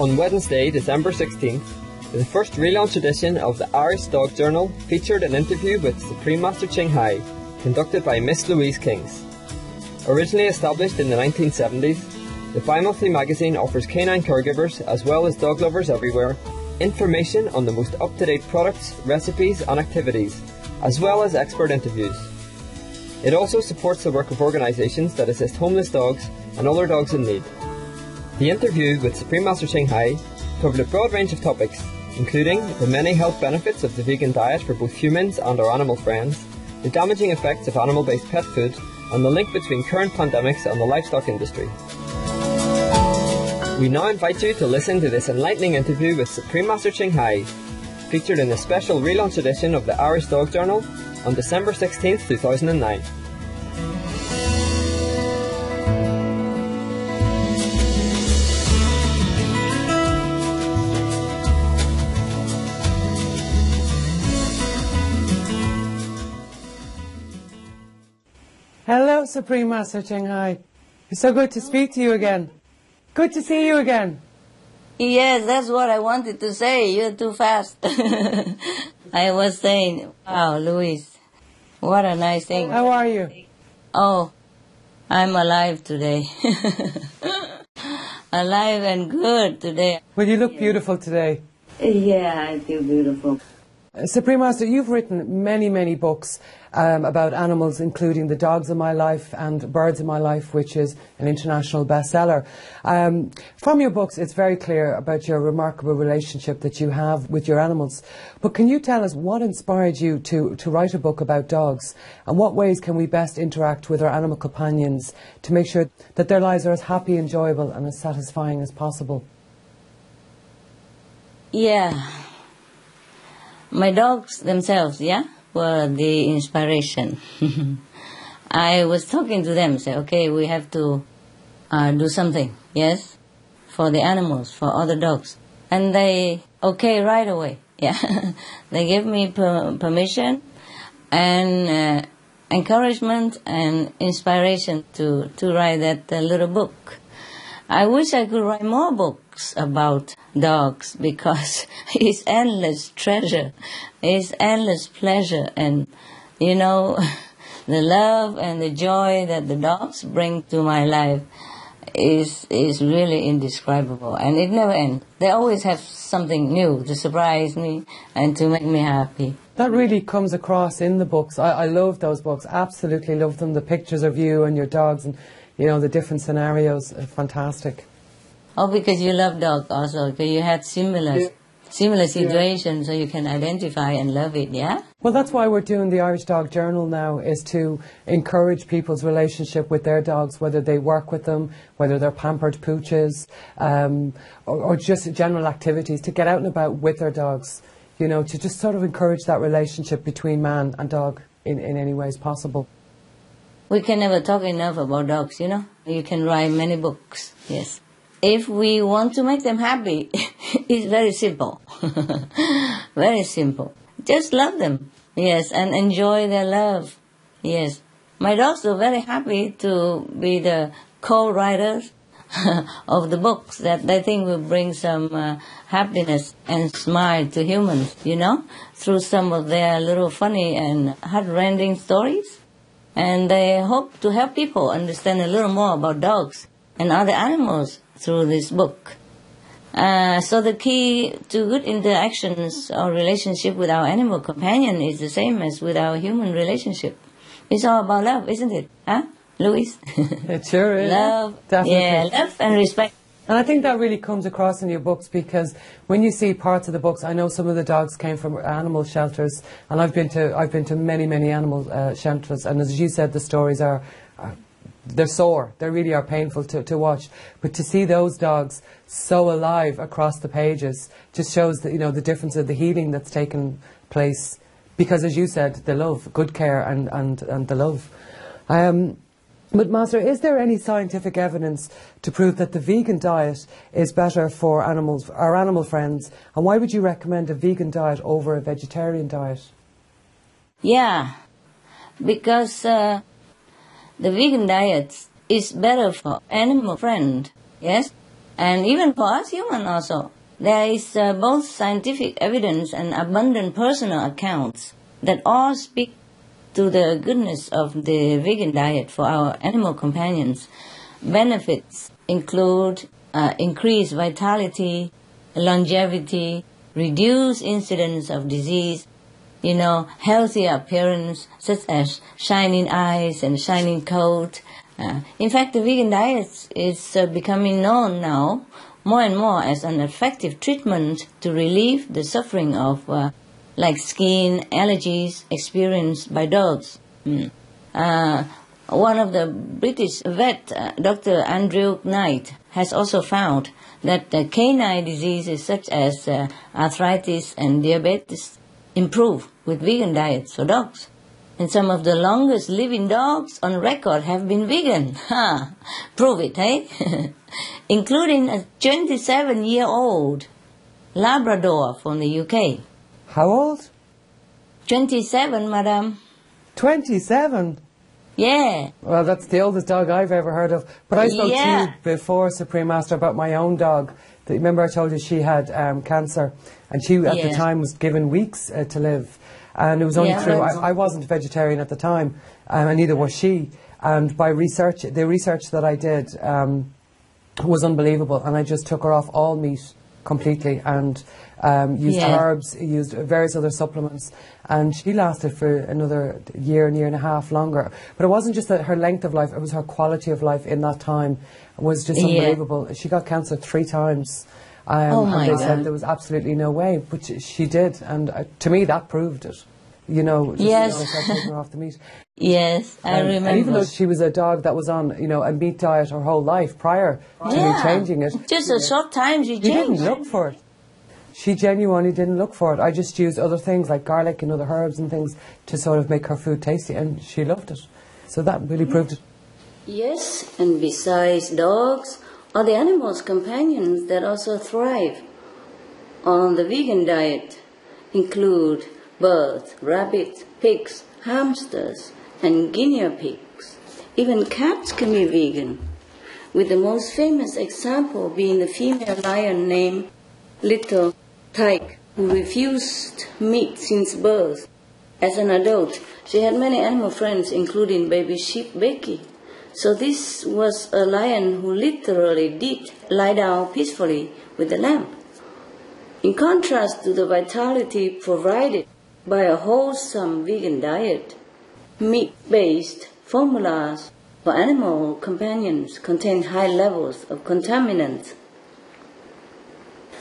On Wednesday, December 16th, the first relaunch edition of the Irish Dog Journal featured an interview with Supreme Master Ching Hai, conducted by Miss Louise Kings. Originally established in the 1970s, the bi-monthly magazine offers canine caregivers, as well as dog lovers everywhere, information on the most up-to-date products, recipes and activities, as well as expert interviews. It also supports the work of organisations that assist homeless dogs and other dogs in need. The interview with Supreme Master Ching Hai covered a broad range of topics, including the many health benefits of the vegan diet for both humans and our animal friends, the damaging effects of animal-based pet food, and the link between current pandemics and the livestock industry. We now invite you to listen to this enlightening interview with Supreme Master Ching Hai, featured in a special relaunch edition of the Irish Dog Journal on December 16, 2009. Supreme Master Ching Hai. It's so good to speak to you again. Good to see you again. Yes, that's what I wanted to say. You're too fast. I was saying, wow, Louise, what a nice thing. How are you? Oh, I'm alive today. alive and good today. Well, you look beautiful today. Yeah, I feel beautiful. Uh, Supreme Master, you've written many, many books um, about animals, including The Dogs of My Life and Birds of My Life, which is an international bestseller. Um, from your books, it's very clear about your remarkable relationship that you have with your animals. But can you tell us what inspired you to, to write a book about dogs? And what ways can we best interact with our animal companions to make sure that their lives are as happy, enjoyable, and as satisfying as possible? Yeah. My dogs themselves, yeah, the inspiration. I was talking to them, say, okay, we have to uh, do something, yes, for the animals, for other dogs. And they, okay, right away, yeah. they gave me per- permission and uh, encouragement and inspiration to, to write that uh, little book. I wish I could write more books about dogs because it's endless treasure, it's endless pleasure, and you know, the love and the joy that the dogs bring to my life is is really indescribable, and it never ends. They always have something new to surprise me and to make me happy. That really comes across in the books. I, I love those books, absolutely love them. The pictures of you and your dogs and you know, the different scenarios are fantastic. Oh, because you love dog also, because you had similar Yeah. similar situations, so you can identify and love it. Yeah. Well, that's why we're doing the Irish Dog Journal now, is to encourage people's relationship with their dogs, whether they work with them, whether they're pampered pooches, um, or, or just general activities, to get out and about with their dogs, you know, to just sort of encourage that relationship between man and dog in, in any ways possible. We can never talk enough about dogs, you know. You can write many books, yes. If we want to make them happy, it's very simple. very simple. Just love them, yes, and enjoy their love, yes. My dogs are very happy to be the co-writers of the books that they think will bring some uh, happiness and smile to humans, you know, through some of their little funny and heart-rending stories and they hope to help people understand a little more about dogs and other animals through this book. Uh, so the key to good interactions or relationship with our animal companion is the same as with our human relationship. It's all about love, isn't it? Huh, Louis? It sure is. love, Definitely. yeah, love and respect. And I think that really comes across in your books because when you see parts of the books, I know some of the dogs came from animal shelters, and I've been to I've been to many many animal uh, shelters, and as you said, the stories are. They're sore. They really are painful to, to watch. But to see those dogs so alive across the pages just shows that you know the difference of the healing that's taken place. Because as you said, the love, good care, and and and the love. Um, but Master, is there any scientific evidence to prove that the vegan diet is better for animals, our animal friends? And why would you recommend a vegan diet over a vegetarian diet? Yeah, because uh, the vegan diet is better for animal friend, yes, and even for us human also. There is uh, both scientific evidence and abundant personal accounts that all speak to the goodness of the vegan diet for our animal companions. Benefits include uh, increased vitality, longevity, reduced incidence of disease, you know, healthy appearance such as shining eyes and shining coat. Uh, in fact, the vegan diet is uh, becoming known now more and more as an effective treatment to relieve the suffering of uh, like skin allergies experienced by dogs. Mm. Uh, one of the British vet, uh, Dr. Andrew Knight, has also found that canine diseases such as uh, arthritis and diabetes improve with vegan diets for dogs. And some of the longest living dogs on record have been vegan. Ha! Prove it, eh? Including a 27 year old Labrador from the UK. How old? 27, madam. 27? Yeah. Well, that's the oldest dog I've ever heard of. But I spoke yeah. to you before, Supreme Master, about my own dog. Remember, I told you she had um, cancer, and she at yeah. the time was given weeks uh, to live. And it was only yeah, through, I, I, wasn't vegetarian at the time, um, and neither was she. And by research, the research that I did um, was unbelievable, and I just took her off all meat completely and um, used yeah. herbs, used various other supplements, and she lasted for another year and year and a half longer. But it wasn't just that her length of life; it was her quality of life in that time was just unbelievable. Yeah. She got cancer three times. Um, oh my and they God. said there was absolutely no way, but she did, and uh, to me that proved it. You know, just, yes. You know, her off the meat. Yes, I remember. And even though she was a dog that was on, you know, a meat diet her whole life prior to yeah. me changing it, just a short time she changed. You didn't look for it she genuinely didn't look for it. I just used other things like garlic and other herbs and things to sort of make her food tasty, and she loved it. So that really proved it. Yes, and besides dogs, are the animals companions that also thrive on the vegan diet include birds, rabbits, pigs, hamsters, and guinea pigs. Even cats can be vegan, with the most famous example being the female lion named Little Tyke, who refused meat since birth. As an adult, she had many animal friends, including baby sheep Becky. So this was a lion who literally did lie down peacefully with the lamb. In contrast to the vitality provided by a wholesome vegan diet, meat-based formulas for animal companions contain high levels of contaminants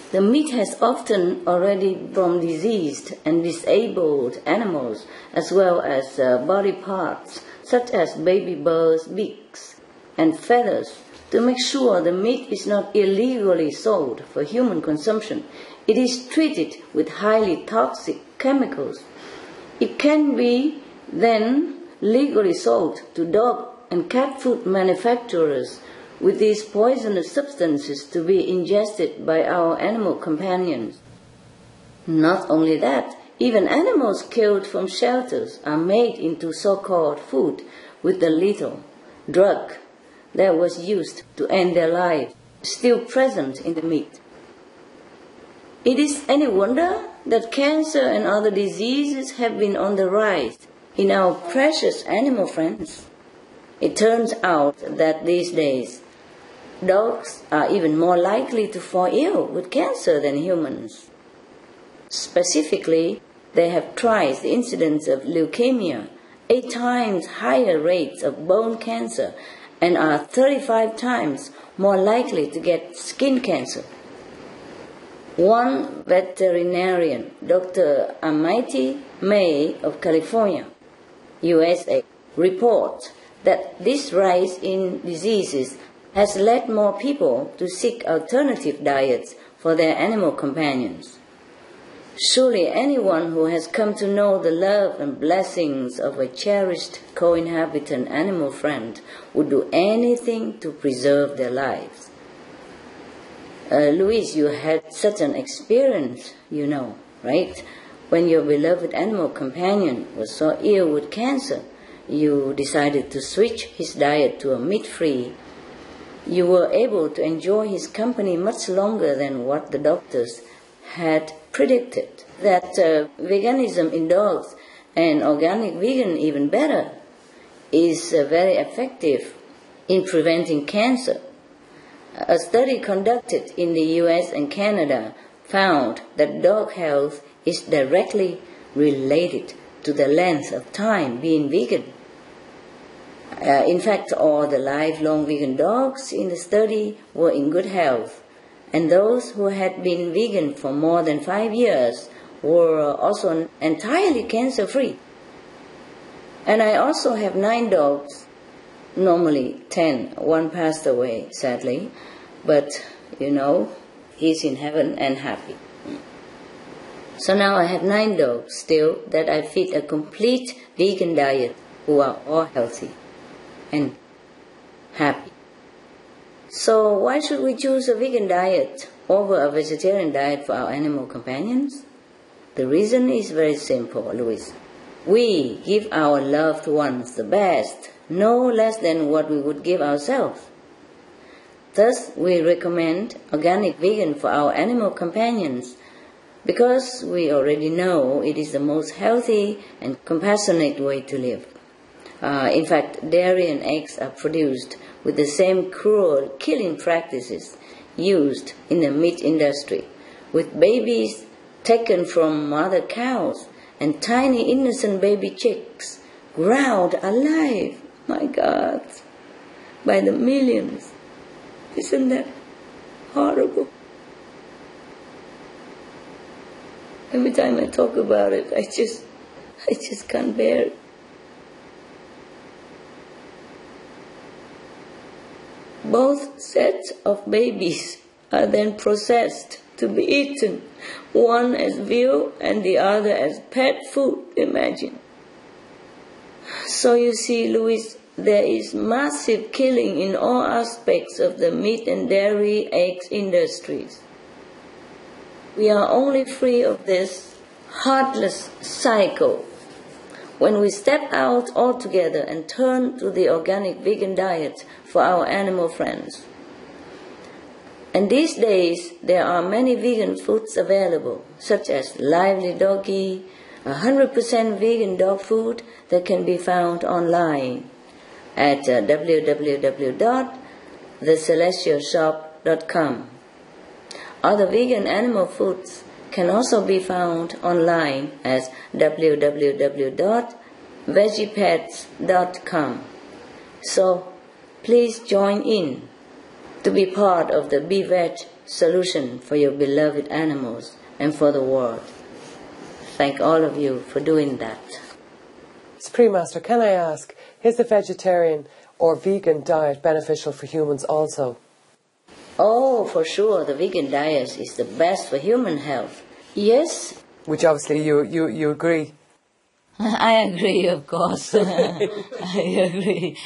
the meat has often already from diseased and disabled animals, as well as uh, body parts such as baby birds' beaks and feathers. To make sure the meat is not illegally sold for human consumption, it is treated with highly toxic chemicals. It can be then legally sold to dog and cat food manufacturers with these poisonous substances to be ingested by our animal companions. Not only that, even animals killed from shelters are made into so-called food with the lethal drug that was used to end their life still present in the meat. It is any wonder that cancer and other diseases have been on the rise in our precious animal friends. It turns out that these days dogs are even more likely to fall ill with cancer than humans. Specifically, they have twice the incidence of leukemia, eight times higher rates of bone cancer, and are 35 times more likely to get skin cancer. One veterinarian, Dr. Armaiti May of California, USA, reports that this rise in diseases has led more people to seek alternative diets for their animal companions. Surely anyone who has come to know the love and blessings of a cherished co-inhabitant animal friend would do anything to preserve their lives. Uh, Louise, you had such an experience, you know, right? When your beloved animal companion was so ill with cancer, you decided to switch his diet to a meat-free you were able to enjoy his company much longer than what the doctors had predicted. That uh, veganism in dogs and organic vegan even better is uh, very effective in preventing cancer. A study conducted in the US and Canada found that dog health is directly related to the length of time being vegan. Uh, in fact, all the lifelong vegan dogs in the study were in good health, and those who had been vegan for more than five years were also entirely cancer free. And I also have nine dogs, normally ten. One passed away, sadly, but you know, he's in heaven and happy. So now I have nine dogs still that I feed a complete vegan diet who are all healthy and happy. So why should we choose a vegan diet over a vegetarian diet for our animal companions? The reason is very simple, Louis. We give our loved ones the best, no less than what we would give ourselves. Thus, we recommend organic vegan for our animal companions because we already know it is the most healthy and compassionate way to live. Uh, in fact, dairy and eggs are produced with the same cruel killing practices used in the meat industry, with babies taken from mother cows and tiny innocent baby chicks ground alive, my God, by the millions. Isn't that horrible? Every time I talk about it, I just, I just can't bear it. Both sets of babies are then processed to be eaten, one as veal and the other as pet food, imagine. So you see, Louis, there is massive killing in all aspects of the meat and dairy eggs industries. We are only free of this heartless cycle when we step out altogether and turn to the organic vegan diet for our animal friends. And these days, there are many vegan foods available, such as Lively Doggy, 100% vegan dog food that can be found online at uh, www.thecelestialshop.com. Other vegan animal foods can also be found online as www.veggiepets.com. So please join in to be part of the BVEG solution for your beloved animals and for the world. Thank all of you for doing that. Supreme Master, can I ask, is the vegetarian or vegan diet beneficial for humans also? Oh, for sure, the vegan diet is the best for human health. Yes. Which obviously you, you, you agree. I agree, of course. I agree.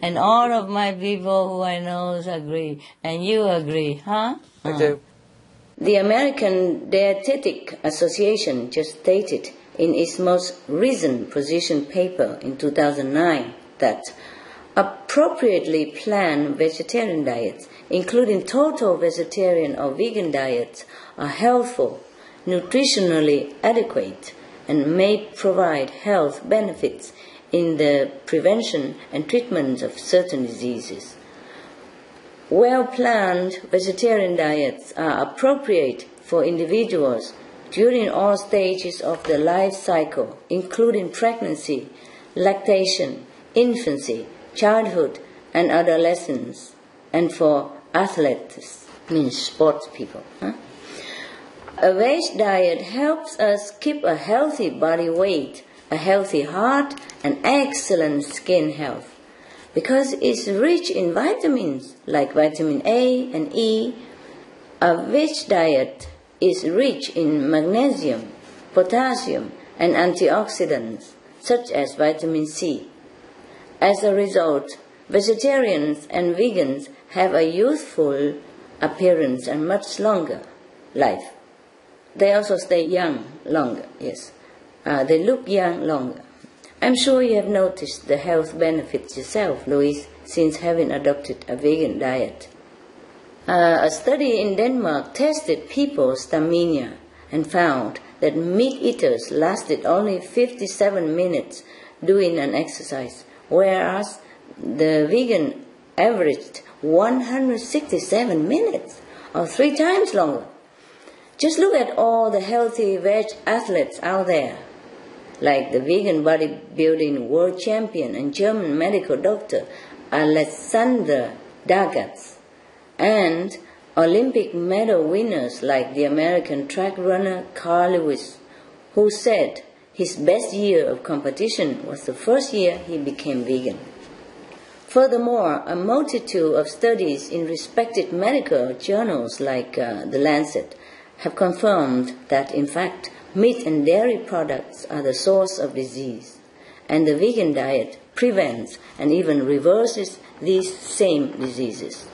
and all of my people who I know agree. And you agree, huh? I hmm. do. The American Dietetic Association just stated in its most recent position paper in 2009 that appropriately planned vegetarian diets, including total vegetarian or vegan diets, are helpful, nutritionally adequate, and may provide health benefits in the prevention and treatment of certain diseases. Well planned vegetarian diets are appropriate for individuals during all stages of the life cycle, including pregnancy, lactation, infancy, childhood, and adolescence, and for athletes, means sports people. Huh? A veg diet helps us keep a healthy body weight, a healthy heart, and excellent skin health because it's rich in vitamins like vitamin A and E. A veg diet is rich in magnesium, potassium, and antioxidants such as vitamin C. As a result, vegetarians and vegans have a youthful appearance and much longer life. They also stay young longer, yes. Uh, they look young longer. I'm sure you have noticed the health benefits yourself, Louise, since having adopted a vegan diet. Uh, a study in Denmark tested people's stamina and found that meat eaters lasted only 57 minutes doing an exercise, whereas the vegan averaged 167 minutes, or three times longer. Just look at all the healthy veg athletes out there, like the vegan bodybuilding world champion and German medical doctor Alexander Dargatz, and Olympic medal winners like the American track runner Carl Lewis, who said his best year of competition was the first year he became vegan. Furthermore, a multitude of studies in respected medical journals like uh, The Lancet have confirmed that, in fact, meat and dairy products are the source of disease, and the vegan diet prevents and even reverses these same diseases.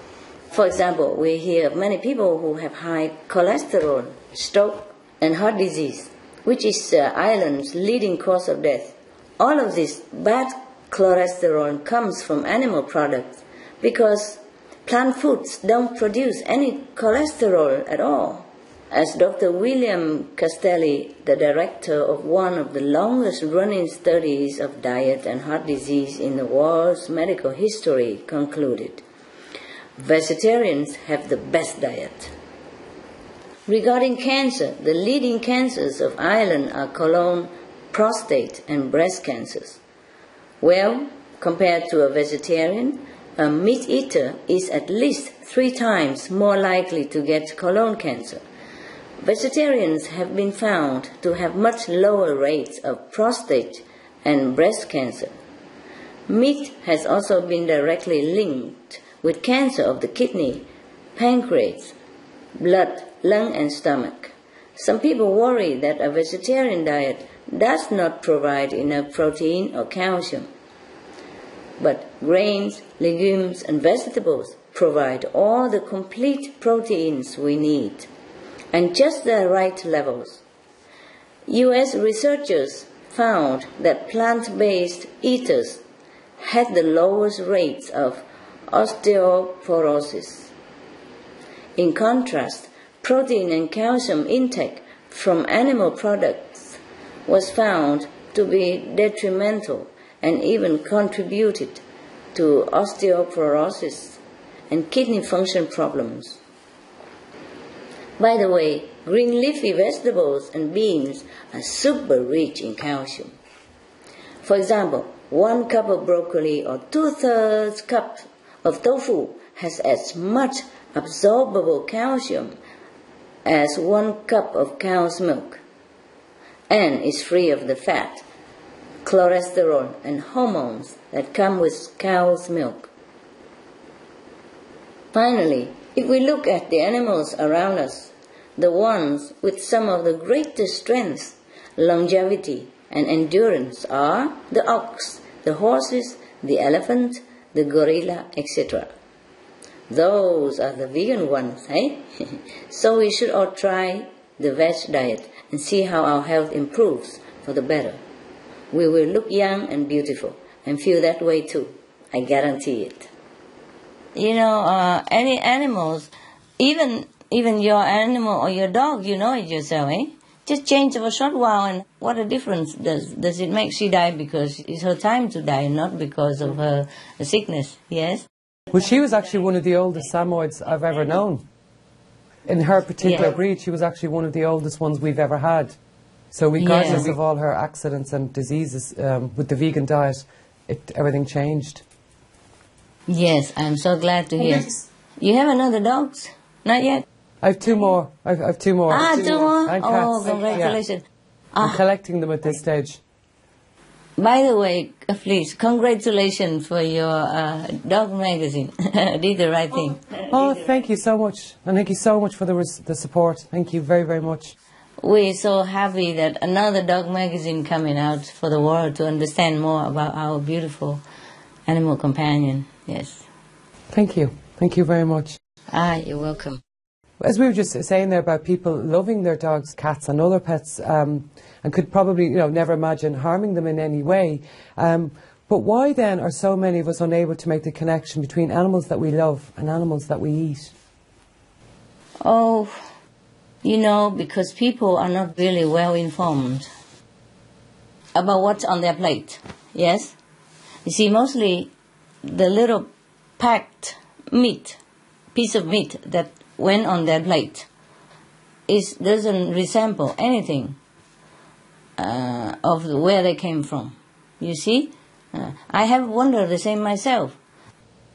For example, we hear of many people who have high cholesterol, stroke, and heart disease, which is uh, Ireland's leading cause of death. All of this bad cholesterol comes from animal products because plant foods don't produce any cholesterol at all. As Dr. William Castelli, the director of one of the longest running studies of diet and heart disease in the world's medical history, concluded, vegetarians have the best diet. Regarding cancer, the leading cancers of Ireland are colon, prostate, and breast cancers. Well, compared to a vegetarian, a meat eater is at least three times more likely to get colon cancer. Vegetarians have been found to have much lower rates of prostate and breast cancer. Meat has also been directly linked with cancer of the kidney, pancreas, blood, lung, and stomach. Some people worry that a vegetarian diet does not provide enough protein or calcium. But grains, legumes, and vegetables provide all the complete proteins we need and just the right levels. US researchers found that plant based eaters had the lowest rates of osteoporosis. In contrast, protein and calcium intake from animal products was found to be detrimental and even contributed to osteoporosis and kidney function problems. By the way, green leafy vegetables and beans are super rich in calcium. For example, one cup of broccoli or two thirds cup of tofu has as much absorbable calcium as one cup of cow's milk and is free of the fat, cholesterol, and hormones that come with cow's milk. Finally, if we look at the animals around us, the ones with some of the greatest strength, longevity, and endurance are the ox, the horses, the elephant, the gorilla, etc. Those are the vegan ones, eh? so we should all try the veg diet and see how our health improves for the better. We will look young and beautiful and feel that way too. I guarantee it you know, uh, any animals, even even your animal or your dog, you know it yourself, eh? Just change for a short while, and what a difference does does it make? She die because it's her time to die, not because of her sickness. Yes. Well, she was actually one of the oldest Samoyeds I've ever known. In her particular Yeah. breed, she was actually one of the oldest ones we've ever had. So regardless Yeah. of all her accidents and diseases, um, with the vegan diet, it, everything changed. Yes, I'm so glad to hear. You have another dogs? Not yet. I have two more. I've, I've two more. Ah, two more. And Oh, congratulations. Yeah. I'm Ah, collecting them at this stage. by the way, please, congratulations for your uh, dog magazine. Did the right thing. Oh, thank you so much. And thank you so much for the, res- the support. Thank you very, very much. We're so happy that another dog magazine coming out for the world to understand more about our beautiful animal companion. Yes. Thank you. Thank you very much. Ah, you're welcome. As we were just saying there about people loving their dogs, cats, and other pets, um, and could probably, you know, never imagine harming them in any way. Um, But why then are so many of us unable to make the connection between animals that we love and animals that we eat? Oh, you know, because people are not really well informed about what's on their plate. Yes? You see, mostly the little packed meat, piece of meat that went on their plate is doesn't resemble anything uh, of where they came from. You see, uh, I have wondered the same myself.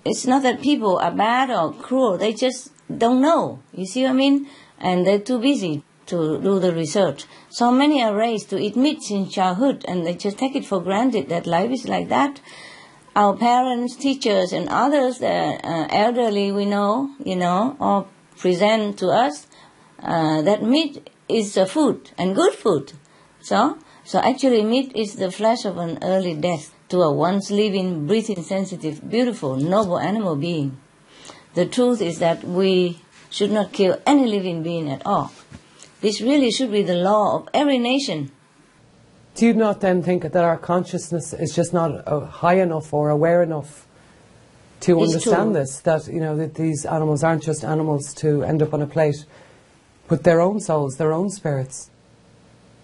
It's not that people are bad or cruel; they just don't know. You see what I mean? And they're too busy to do the research. So many are raised to eat meat since childhood, and they just take it for granted that life is like that. Our parents, teachers, and others, the uh, elderly, we know, you know, or present to us uh, that meat is a food and good food. So, so actually, meat is the flesh of an early death to a once living, breathing, sensitive, beautiful, noble animal being. The truth is that we should not kill any living being at all. This really should be the law of every nation. Do you not then think that our consciousness is just not uh, high enough or aware enough to It's understand true. this? That you know that these animals aren't just animals to end up on a plate, but their own souls, their own spirits.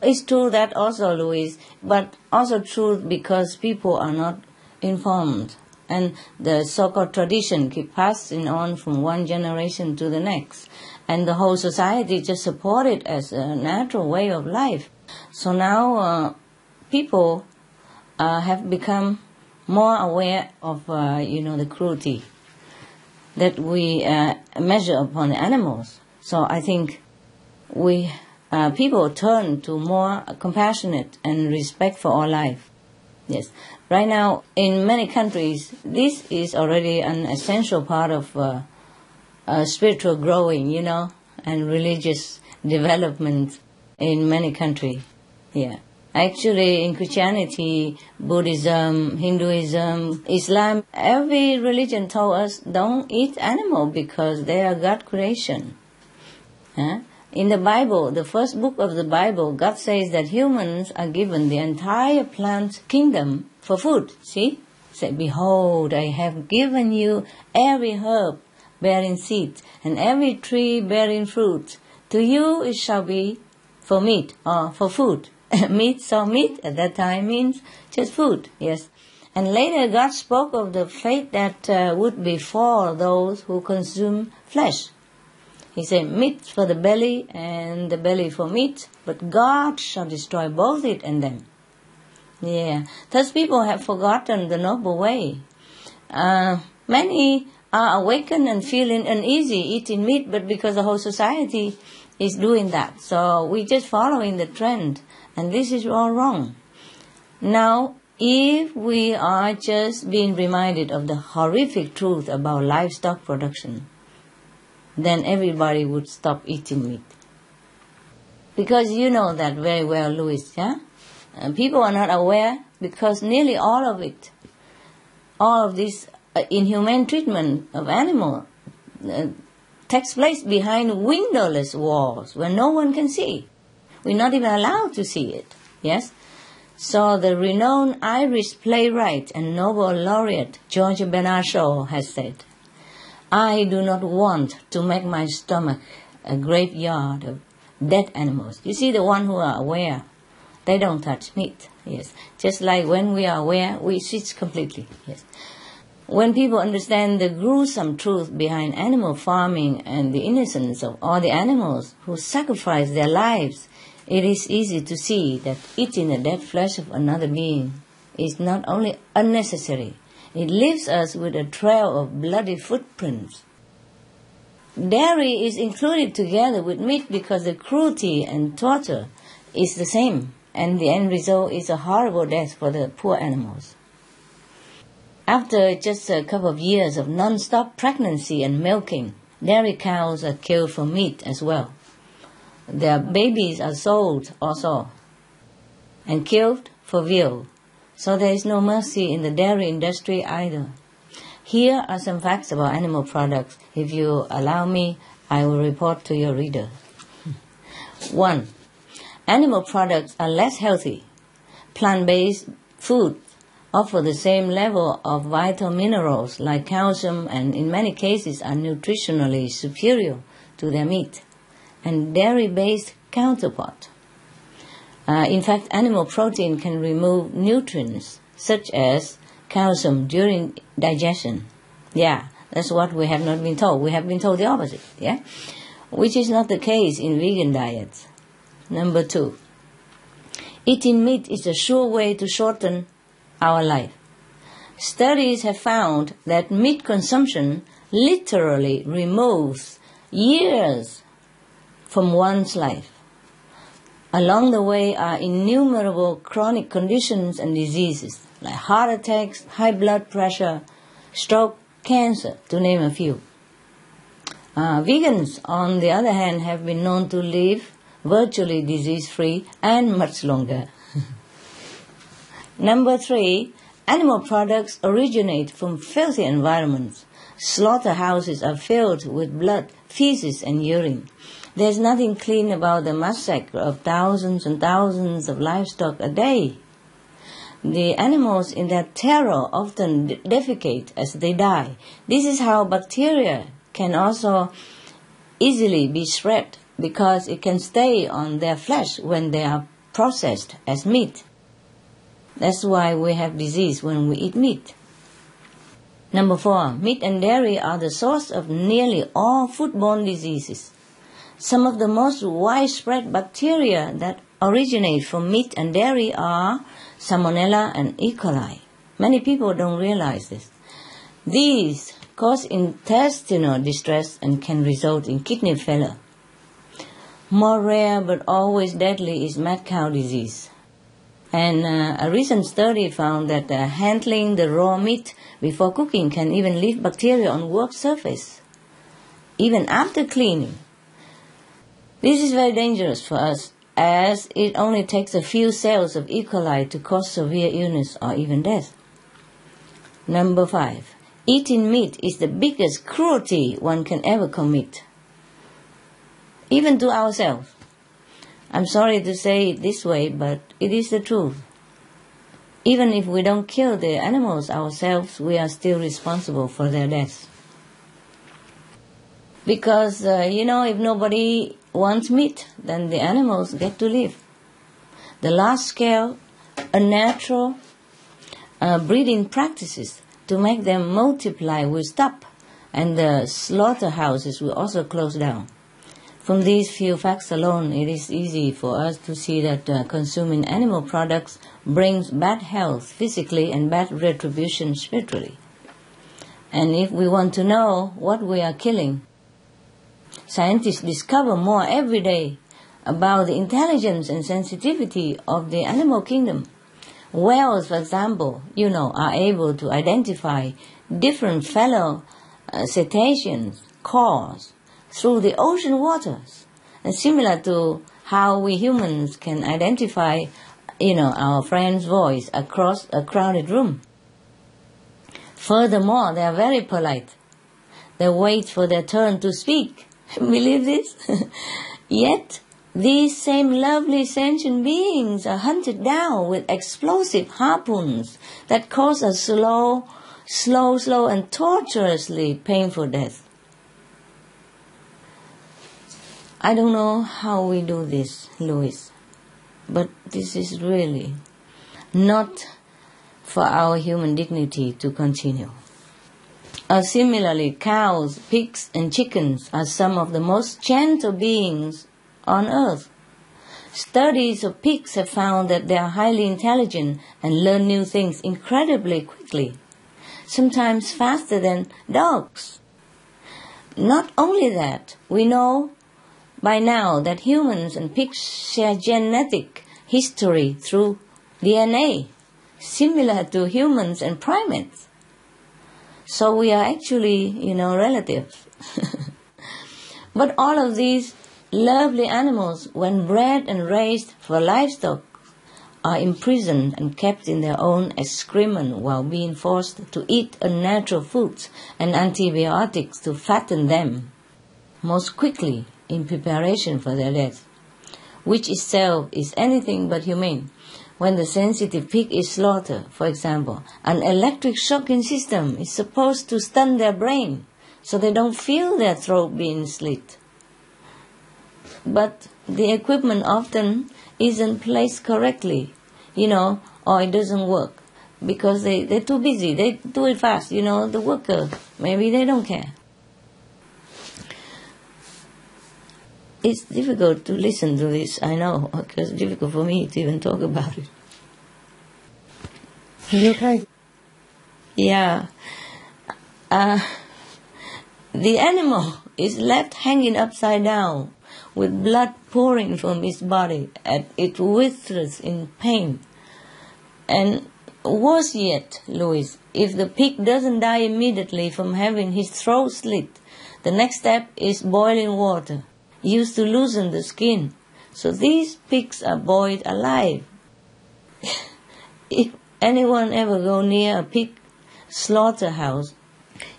It's true that also, Louise, but also true because people are not informed. And the so-called tradition keep passing on from one generation to the next. And the whole society just support it as a natural way of life. So now uh, people uh, have become more aware of, uh, you know, the cruelty that we uh, measure upon animals. So I think we uh, people turn to more compassionate and respect for all life. Yes, right now in many countries, this is already an essential part of uh, spiritual growing, you know, and religious development in many countries. Yeah. Actually, in Christianity, Buddhism, Hinduism, Islam, every religion told us don't eat animal because they are God creation. Huh? In the Bible, the first book of the Bible, God says that humans are given the entire plant kingdom for food. See? Say, behold, I have given you every herb bearing seed and every tree bearing fruit. To you it shall be for meat or for food. meat, so meat at that time means just food, yes. And later God spoke of the fate that uh, would befall those who consume flesh. He said, meat for the belly and the belly for meat, but God shall destroy both it and them. Yeah, thus people have forgotten the noble way. Uh, many are awakened and feeling uneasy eating meat, but because the whole society is doing that. So we're just following the trend, and this is all wrong. Now, if we are just being reminded of the horrific truth about livestock production, then everybody would stop eating meat. Because you know that very well, Louis, yeah? And people are not aware because nearly all of it, all of this uh, inhumane treatment of animal uh, takes place behind windowless walls where no one can see. We're not even allowed to see it, yes? So the renowned Irish playwright and Nobel laureate George Bernard Shaw has said, I do not want to make my stomach a graveyard of dead animals. You see, the one who are aware, they don't touch meat. Yes, just like when we are aware, we switch completely. Yes, when people understand the gruesome truth behind animal farming and the innocence of all the animals who sacrifice their lives, it is easy to see that eating the dead flesh of another being is not only unnecessary, it leaves us with a trail of bloody footprints. Dairy is included together with meat because the cruelty and torture is the same, and the end result is a horrible death for the poor animals. After just a couple of years of non-stop pregnancy and milking, dairy cows are killed for meat as well. Their babies are sold also and killed for veal. So there is no mercy in the dairy industry either. Here are some facts about animal products. If you allow me, I will report to your reader. One, animal products are less healthy. Plant-based food offer the same level of vital minerals like calcium and in many cases are nutritionally superior to their meat and dairy-based counterpart. Uh, in fact, animal protein can remove nutrients such as calcium during digestion. Yeah, that's what we have not been told. We have been told the opposite, yeah? Which is not the case in vegan diets. Number two, eating meat is a sure way to shorten our life. Studies have found that meat consumption literally removes years from one's life. Along the way are innumerable chronic conditions and diseases like heart attacks, high blood pressure, stroke, cancer, to name a few. Uh, vegans, on the other hand, have been known to live virtually disease free and much longer. Number three, animal products originate from filthy environments. Slaughterhouses are filled with blood, feces, and urine. There's nothing clean about the massacre of thousands and thousands of livestock a day. The animals in their terror often defecate as they die. This is how bacteria can also easily be spread because it can stay on their flesh when they are processed as meat. That's why we have disease when we eat meat. Number four, meat and dairy are the source of nearly all foodborne diseases. Some of the most widespread bacteria that originate from meat and dairy are Salmonella and E. coli. Many people don't realize this. These cause intestinal distress and can result in kidney failure. More rare but always deadly is mad cow disease. And uh, a recent study found that uh, handling the raw meat before cooking can even leave bacteria on work surface, even after cleaning. This is very dangerous for us as it only takes a few cells of E. coli to cause severe illness or even death. Number five, eating meat is the biggest cruelty one can ever commit, even to ourselves. I'm sorry to say it this way, but it is the truth. Even if we don't kill the animals ourselves, we are still responsible for their deaths. Because, uh, you know, if nobody wants meat, then the animals get to live. The large scale, unnatural uh, breeding practices to make them multiply will stop, and the slaughterhouses will also close down. From these few facts alone, it is easy for us to see that uh, consuming animal products brings bad health physically and bad retribution spiritually. And if we want to know what we are killing, scientists discover more every day about the intelligence and sensitivity of the animal kingdom. Whales, for example, you know, are able to identify different fellow uh, cetaceans' calls through the ocean waters. And similar to how we humans can identify, you know, our friend's voice across a crowded room. Furthermore, they are very polite. They wait for their turn to speak. Believe this? Yet, these same lovely sentient beings are hunted down with explosive harpoons that cause a slow, slow, slow, and tortuously painful death. I don't know how we do this, Louis, but this is really not for our human dignity to continue. Uh, similarly, cows, pigs, and chickens are some of the most gentle beings on earth. Studies of pigs have found that they are highly intelligent and learn new things incredibly quickly, sometimes faster than dogs. Not only that, we know by now that humans and pigs share genetic history through DNA, similar to humans and primates. So we are actually, you know, relatives. but all of these lovely animals, when bred and raised for livestock, are imprisoned and kept in their own excrement while being forced to eat unnatural foods and antibiotics to fatten them most quickly in preparation for their death, which itself is anything but humane. when the sensitive pig is slaughtered, for example, an electric shocking system is supposed to stun their brain so they don't feel their throat being slit. But the equipment often isn't placed correctly, you know, or it doesn't work because they, they're too busy. They do it fast, you know, the worker, maybe they don't care. It's difficult to listen to this, I know, because it's difficult for me to even talk about it. Are you okay? Yeah. Uh, the animal is left hanging upside down with blood pouring from his body and it withers in pain. And worse yet, Louis, if the pig doesn't die immediately from having his throat slit, the next step is boiling water, used to loosen the skin. So these pigs are boiled alive. if anyone ever go near a pig slaughterhouse,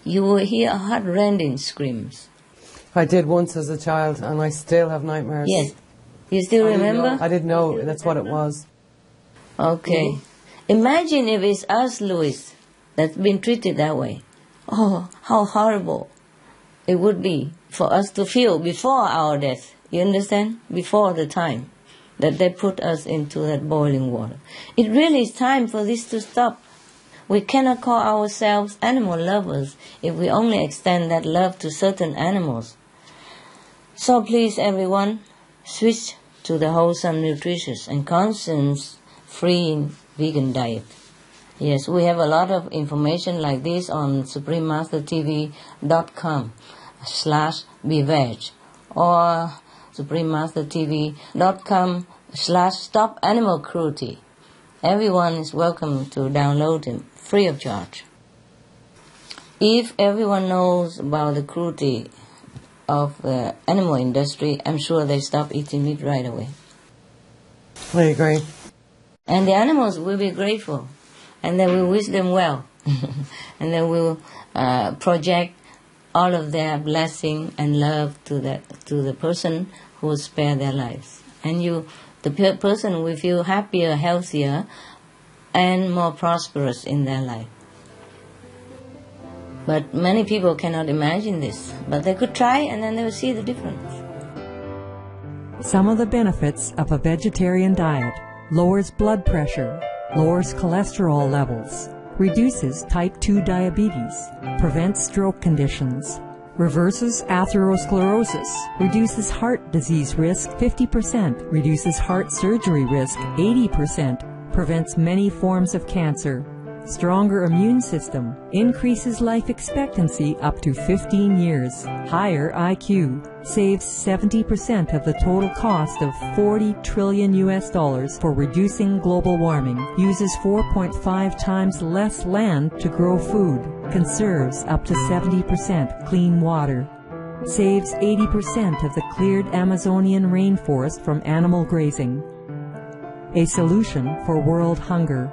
you will hear heart-rending screams. I did once as a child, and I still have nightmares. Yes. You still I didn't remember? I didn't know that's what it was. Okay. Imagine if it's us, Louis, that's been treated that way. Oh, how horrible it would be for us to feel before our death. You understand? Before the time that they put us into that boiling water. It really is time for this to stop. We cannot call ourselves animal lovers if we only extend that love to certain animals. So please, everyone, switch to the wholesome, nutritious, and conscience-free vegan diet. Yes, we have a lot of information like this on suprememastertv.com slash beveg or suprememastertv.com slash stop animal cruelty. Everyone is welcome to download them free of charge. If everyone knows about the cruelty of the animal industry, I'm sure they stop eating meat right away. I agree. And the animals will be grateful, and they will wish them well, and they will uh, project all of their blessing and love to the to the person who will spare their lives. And you, the per- person will feel happier, healthier, and more prosperous in their life. But many people cannot imagine this, but they could try, and then they will see the difference. Some of the benefits of a vegetarian diet lowers blood pressure, lowers cholesterol levels, reduces type 2 diabetes, prevents stroke conditions, reverses atherosclerosis, reduces heart disease risk 50%, reduces heart surgery risk 80%, prevents many forms of cancer, stronger immune system, increases life expectancy up to 15 years, higher IQ, saves 70% of the total cost of 40 trillion US dollars for reducing global warming, uses 4.5 times less land to grow food, conserves up to 70% clean water, saves 80% of the cleared Amazonian rainforest from animal grazing. A solution for world hunger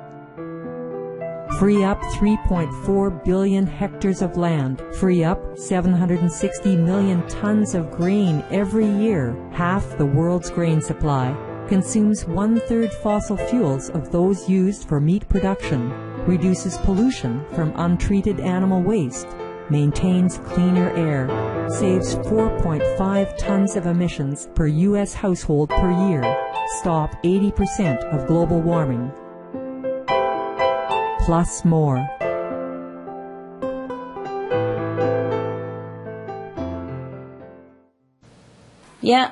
free up 3.4 billion hectares of land, free up 760 million tons of grain every year, half the world's grain supply, consumes one third fossil fuels of those used for meat production, reduces pollution from untreated animal waste, maintains cleaner air, saves 4.5 tons of emissions per U.S. household per year, stop 80% of global warming, plus more. Yeah.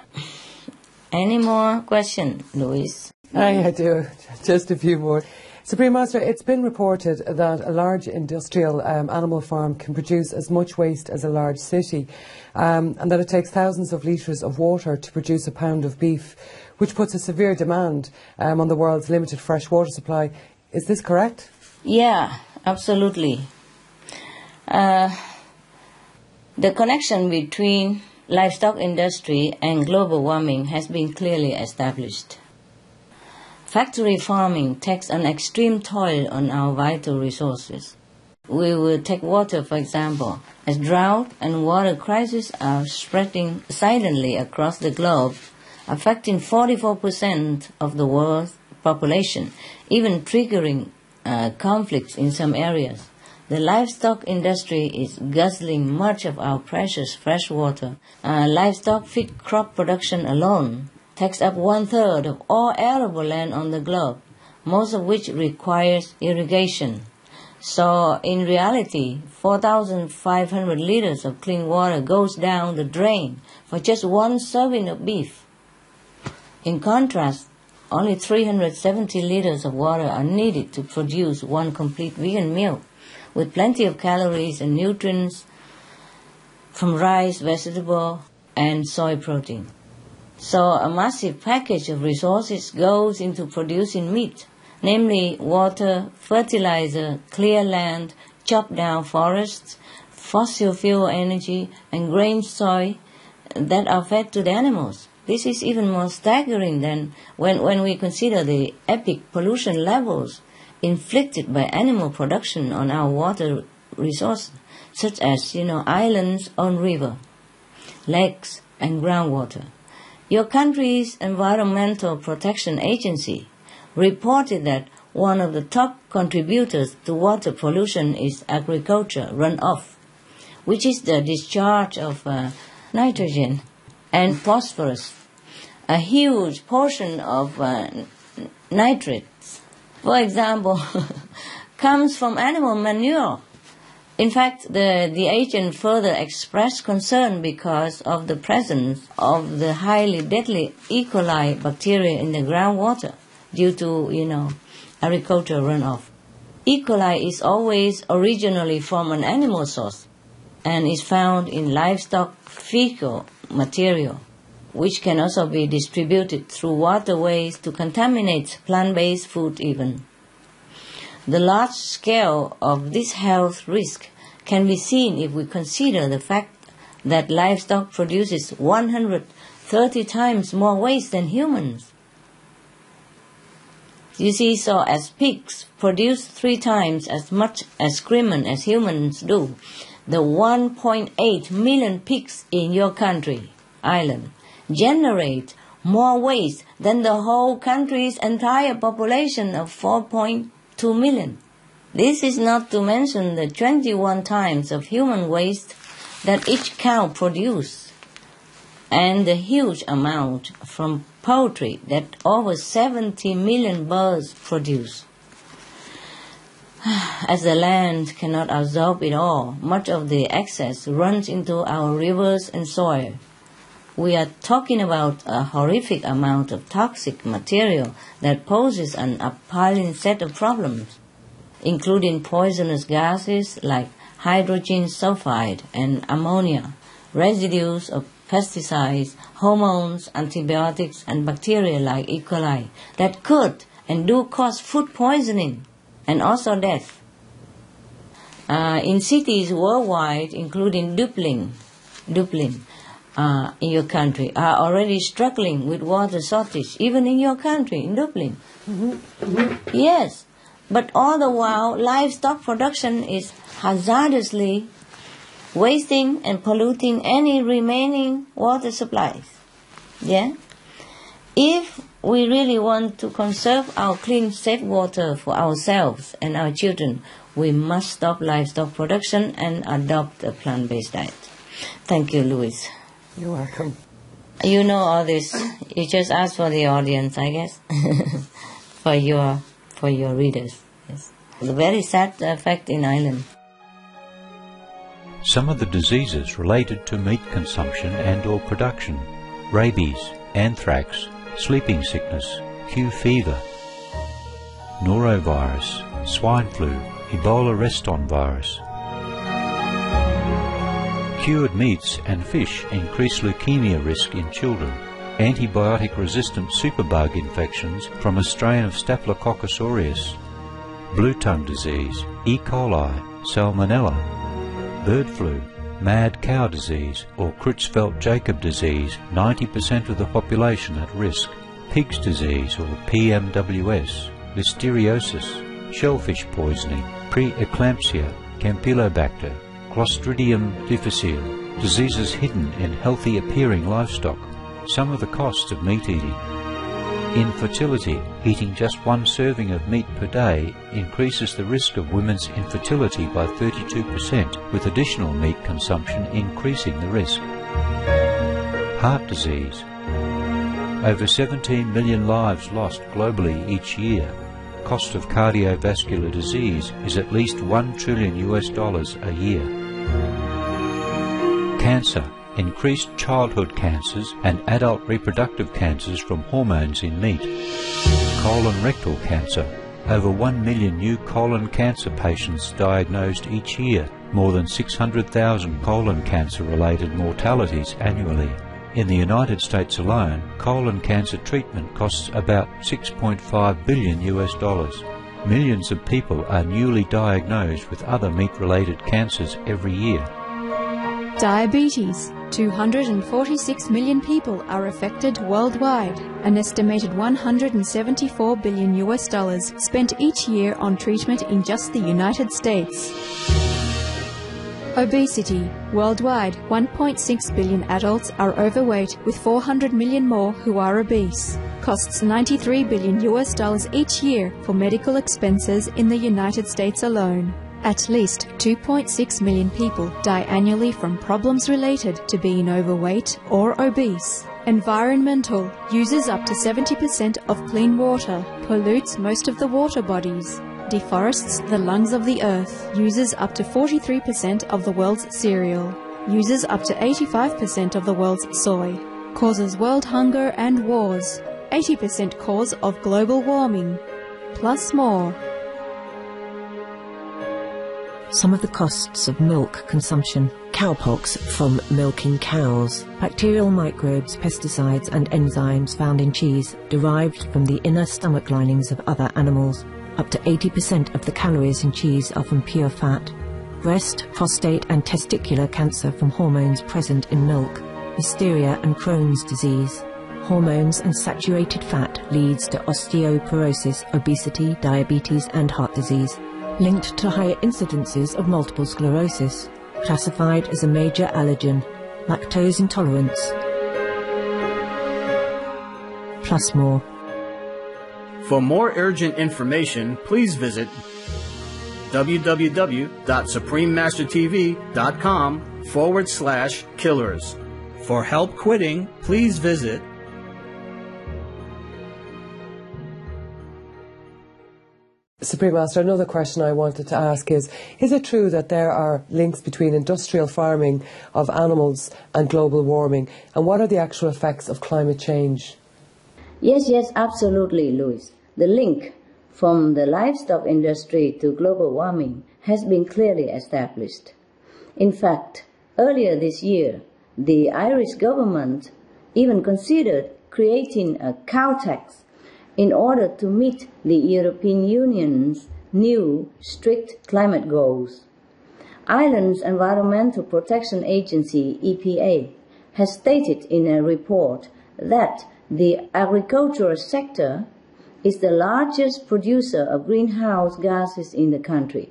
Any more question, Louis? I, I do. Just a few more. Supreme Master, it's been reported that a large industrial um, animal farm can produce as much waste as a large city, um, and that it takes thousands of litres of water to produce a pound of beef, which puts a severe demand um, on the world's limited fresh water supply. Is this correct? Yeah, absolutely. Uh, the connection between livestock industry and global warming has been clearly established. Factory farming takes an extreme toll on our vital resources. We will take water, for example, as drought and water crises are spreading silently across the globe, affecting 44% of the world's population, even triggering uh, conflicts in some areas. The livestock industry is guzzling much of our precious fresh water. Uh, livestock feed crop production alone takes up one third of all arable land on the globe, most of which requires irrigation. So, in reality, 4,500 liters of clean water goes down the drain for just one serving of beef. In contrast, only 370 liters of water are needed to produce one complete vegan meal with plenty of calories and nutrients from rice, vegetable, and soy protein. So a massive package of resources goes into producing meat, namely water, fertilizer, clear land, chopped down forests, fossil fuel energy, and grain soy that are fed to the animals. This is even more staggering than when, when we consider the epic pollution levels inflicted by animal production on our water resources, such as, you know, islands on river, lakes, and groundwater. Your country's Environmental Protection Agency reported that one of the top contributors to water pollution is agriculture runoff, which is the discharge of uh, nitrogen and phosphorus, a huge portion of uh, nitrate for example, comes from animal manure. In fact, the, the agent further expressed concern because of the presence of the highly deadly E. coli bacteria in the groundwater due to, you know, agricultural runoff. E. coli is always originally from an animal source and is found in livestock fecal material, which can also be distributed through waterways to contaminate plant-based food even. The large scale of this health risk can be seen if we consider the fact that livestock produces 130 times more waste than humans. You see, so as pigs produce three times as much excrement as humans do, the 1.8 million pigs in your country, Ireland, generate more waste than the whole country's entire population of 4.2 million. This is not to mention the 21 times of human waste that each cow produces and the huge amount from poultry that over 70 million birds produce. As the land cannot absorb it all, much of the excess runs into our rivers and soil. We are talking about a horrific amount of toxic material that poses an appalling set of problems, including poisonous gases like hydrogen sulfide and ammonia, residues of pesticides, hormones, antibiotics, and bacteria like E. coli that could and do cause food poisoning and also death. Uh, in cities worldwide, including Dublin, Dublin, uh, in your country, are already struggling with water shortage, even in your country, in Dublin. Mm-hmm. Yes, but all the while, livestock production is hazardously wasting and polluting any remaining water supplies. Yeah? If we really want to conserve our clean, safe water for ourselves and our children, we must stop livestock production and adopt a plant based diet. Thank you, Louis. You're welcome. You know all this. You just ask for the audience, I guess, for your for your readers. Yes. The very sad effect in Ireland. Some of the diseases related to meat consumption and or production, rabies, anthrax, sleeping sickness, Q fever, norovirus, swine flu, Ebola reston virus. Cured meats and fish increase leukemia risk in children. Antibiotic resistant superbug infections from a strain of Staphylococcus aureus. Blue tongue disease, E. coli, salmonella, bird flu, mad cow disease or Creutzfeldt-Jakob disease, 90% of the population at risk, pig's disease or PMWS, listeriosis, shellfish poisoning, preeclampsia, Campylobacter, Clostridium difficile, diseases hidden in healthy appearing livestock, some of the costs of meat eating. Infertility. Eating just one serving of meat per day increases the risk of women's infertility by 32%, with additional meat consumption increasing the risk. Heart disease. Over 17 million lives lost globally each year. Cost of cardiovascular disease is at least 1 trillion US dollars a year. Cancer increased childhood cancers and adult reproductive cancers from hormones in meat. Colon rectal cancer. Over 1 million new colon cancer patients diagnosed each year, more than 600,000 colon cancer related mortalities annually. In the United States alone, colon cancer treatment costs about 6.5 billion US dollars. Millions of people are newly diagnosed with other meat-related cancers every year. Diabetes. 246 million people are affected worldwide. An estimated 174 billion US dollars spent each year on treatment in just the United States. Obesity. Worldwide, 1.6 billion adults are overweight, with 400 million more who are obese. Costs 93 billion US dollars each year for medical expenses in the United States alone. At least 2.6 million people die annually from problems related to being overweight or obese. Environmental uses up to 70% of clean water, pollutes most of the water bodies, deforests the lungs of the earth, uses up to 43% of the world's cereal, uses up to 85% of the world's soy, causes world hunger and wars, 80% cause of global warming, plus more. Some of the costs of milk consumption, cowpox from milking cows, bacterial microbes, pesticides and enzymes found in cheese derived from the inner stomach linings of other animals. Up to 80% of the calories in cheese are from pure fat. Breast, prostate and testicular cancer from hormones present in milk. Listeria and Crohn's disease. Hormones and saturated fat leads to osteoporosis, obesity, diabetes and heart disease linked to higher incidences of multiple sclerosis, classified as a major allergen, lactose intolerance, plus more. For more urgent information, please visit www.suprememastertv.com forward slash killers. For help quitting, please visit Supreme Master, another question I wanted to ask is Is it true that there are links between industrial farming of animals and global warming? And what are the actual effects of climate change? Yes, yes, absolutely, Louis. The link from the livestock industry to global warming has been clearly established. In fact, earlier this year, the Irish government even considered creating a cow tax in order to meet the European Union's new strict climate goals. Ireland's Environmental Protection Agency, EPA, has stated in a report that the agricultural sector is the largest producer of greenhouse gases in the country,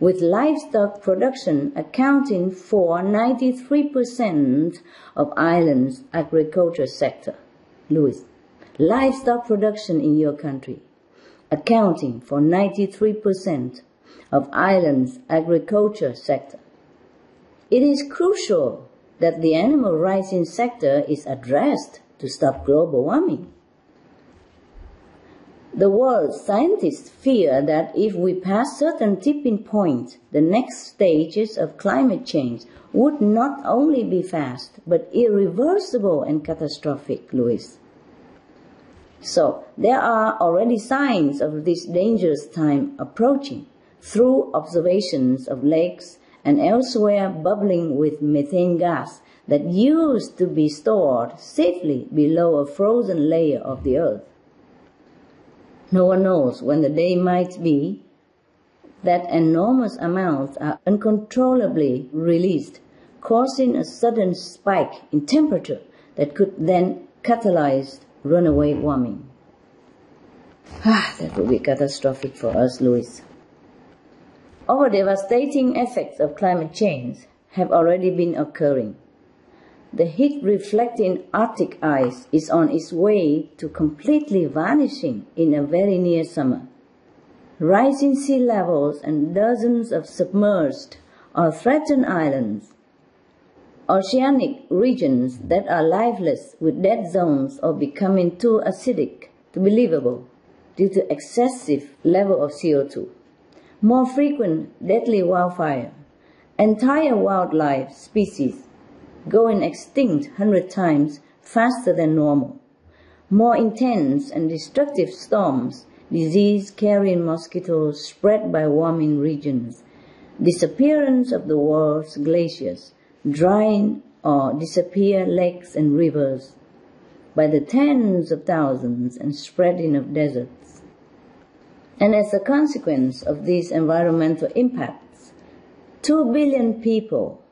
with livestock production accounting for 93% of Ireland's agricultural sector. Louis livestock production in your country, accounting for 93% of Ireland's agriculture sector. It is crucial that the animal rights sector is addressed to stop global warming. The world's scientists fear that if we pass certain tipping points, the next stages of climate change would not only be fast, but irreversible and catastrophic, Louis. So there are already signs of this dangerous time approaching through observations of lakes and elsewhere bubbling with methane gas that used to be stored safely below a frozen layer of the earth. No one knows when the day might be that enormous amounts are uncontrollably released, causing a sudden spike in temperature that could then catalyze runaway warming. Ah, that would be catastrophic for us, Louis. Our devastating effects of climate change have already been occurring. the heat reflecting Arctic ice is on its way to completely vanishing in a very near summer. Rising sea levels and dozens of submerged or threatened islands, oceanic regions that are lifeless with dead zones or becoming too acidic to be livable due to excessive level of CO2, more frequent deadly wildfire, entire wildlife species going extinct 100 times faster than normal, more intense and destructive storms, disease carrying mosquitoes spread by warming regions, disappearance of the world's glaciers, drying or disappear lakes and rivers by the tens of thousands and spreading of deserts. And as a consequence of these environmental impacts, two billion people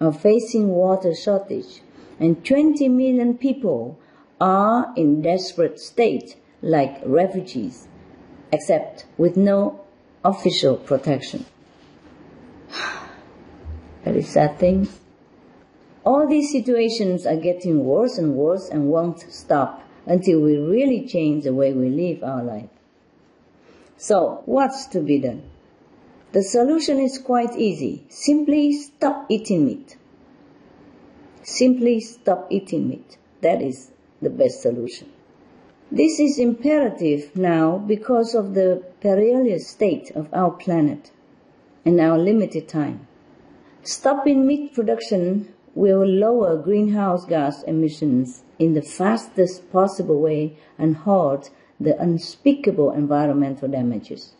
are facing water shortage and 20 million people are in desperate state like refugees, except with no official protection. Very sad things. All these situations are getting worse and worse and won't stop until we really change the way we live our life. So, what's to be done? The solution is quite easy. Simply stop eating meat. Simply stop eating meat. That is the best solution. This is imperative now because of the perilous state of our planet and our limited time. Stopping meat production will lower greenhouse gas emissions in the fastest possible way and halt the unspeakable environmental damages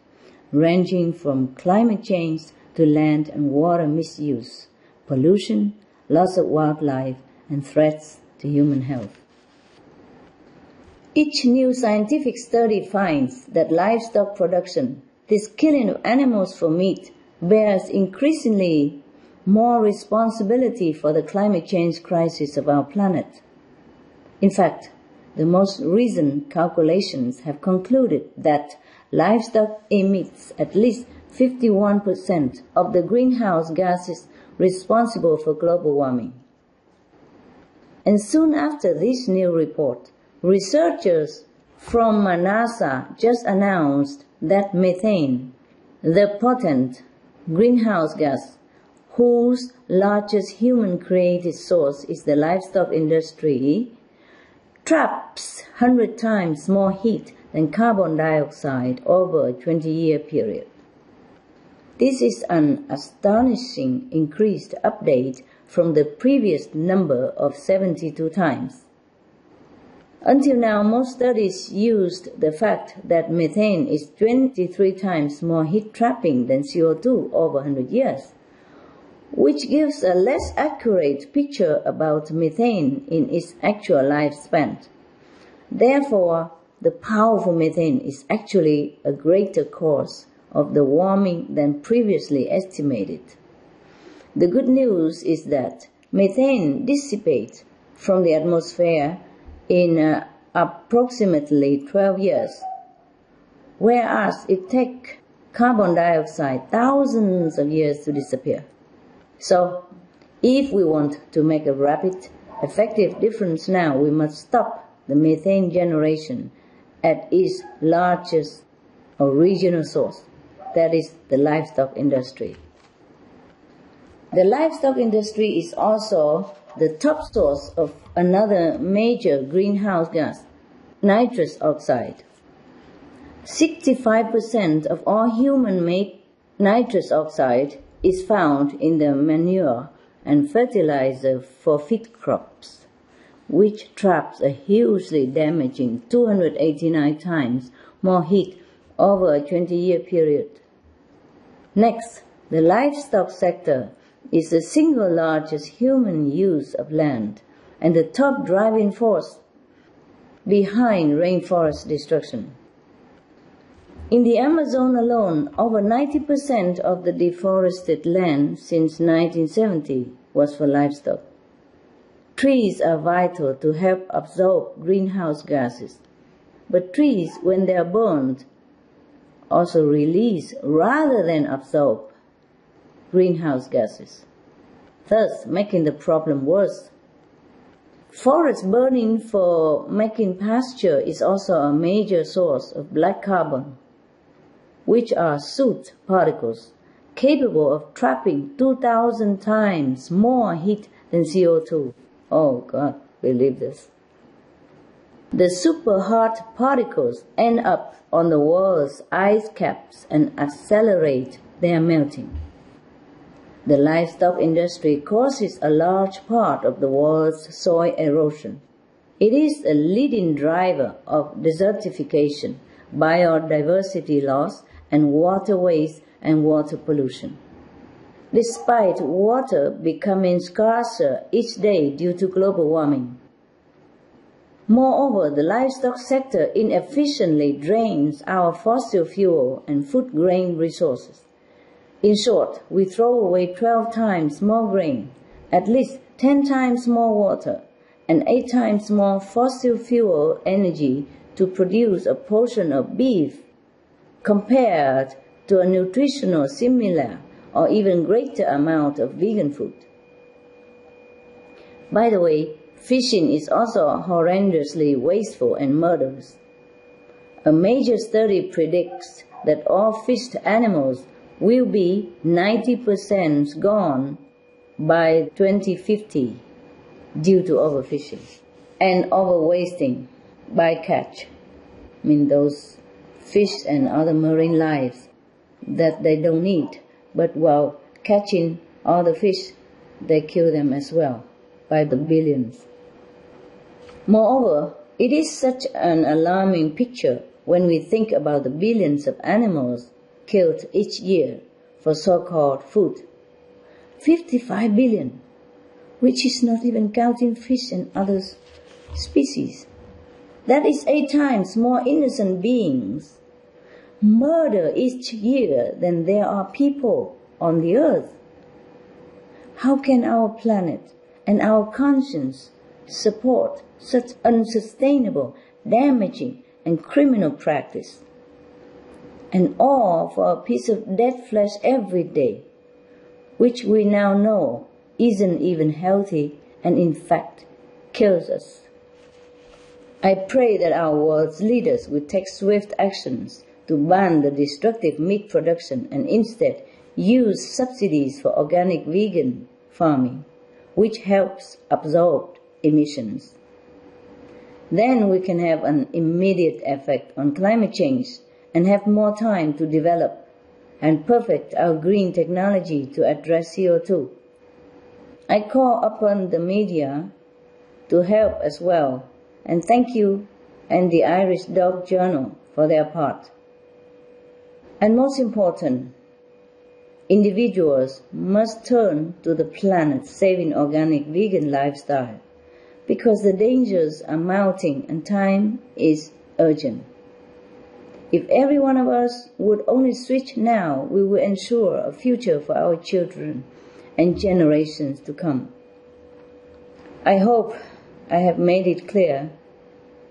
ranging from climate change to land and water misuse, pollution, loss of wildlife, and threats to human health. Each new scientific study finds that livestock production, this killing of animals for meat, bears increasingly more responsibility for the climate change crisis of our planet. In fact, the most recent calculations have concluded that livestock emits at least 51% of the greenhouse gases responsible for global warming. And soon after this new report, researchers from NASA just announced that methane, the potent greenhouse gas whose largest human created source is the livestock industry, traps 100 times more heat than carbon dioxide over a 20 year period. This is an astonishing increased update from the previous number of 72 times. Until now, most studies used the fact that methane is 23 times more heat trapping than CO2 over 100 years, which gives a less accurate picture about methane in its actual lifespan. Therefore, the powerful methane is actually a greater cause of the warming than previously estimated. The good news is that methane dissipates from the atmosphere in uh, approximately 12 years, whereas it takes carbon dioxide thousands of years to disappear. So, if we want to make a rapid, effective difference now, we must stop the methane generation at its largest original source, that is the livestock industry. The livestock industry is also the top source of another major greenhouse gas, nitrous oxide. 65% of all human-made nitrous oxide is found in the manure and fertilizer for feed crops which traps a hugely damaging 289 times more heat over a 20 year period. Next, the livestock sector is the single largest human use of land and the top driving force behind rainforest destruction. In the Amazon alone, over 90% of the deforested land since 1970 was for livestock. Trees are vital to help absorb greenhouse gases. But trees, when they are burned, also release rather than absorb greenhouse gases, thus making the problem worse. Forest burning for making pasture is also a major source of black carbon, which are soot particles capable of trapping 2,000 times more heat than CO2. Oh God, believe this. The super hot particles end up on the world's ice caps and accelerate their melting. The livestock industry causes a large part of the world's soil erosion. It is a leading driver of desertification, biodiversity loss, and water waste and water pollution. Despite water becoming scarcer each day due to global warming, Moreover, the livestock sector inefficiently drains our fossil fuel and food grain resources. In short, we throw away 12 times more grain, at least 10 times more water, and 8 times more fossil fuel energy to produce a portion of beef compared to a nutritional similar or even greater amount of vegan food. By the way, Fishing is also horrendously wasteful and murderous. A major study predicts that all fished animals will be 90% gone by 2050 due to overfishing and overwasting by catch. I mean those fish and other marine lives that they don't eat, but while catching all the fish, they kill them as well by the billions. Moreover, it is such an alarming picture when we think about the billions of animals killed each year for so-called food. 55 billion, which is not even counting fish and other species. That is eight times more innocent beings murder each year than there are people on the earth. How can our planet and our conscience support such unsustainable, damaging, and criminal practice. And all for a piece of dead flesh every day, which we now know isn't even healthy and in fact kills us. I pray that our world's leaders will take swift actions to ban the destructive meat production and instead use subsidies for organic vegan farming, which helps absorb emissions. Then we can have an immediate effect on climate change and have more time to develop and perfect our green technology to address CO2. I call upon the media to help as well and thank you and the Irish Dog Journal for their part. And most important, individuals must turn to the planet saving organic vegan lifestyle because the dangers are mounting and time is urgent. If every one of us would only switch now, we will ensure a future for our children and generations to come. I hope I have made it clear,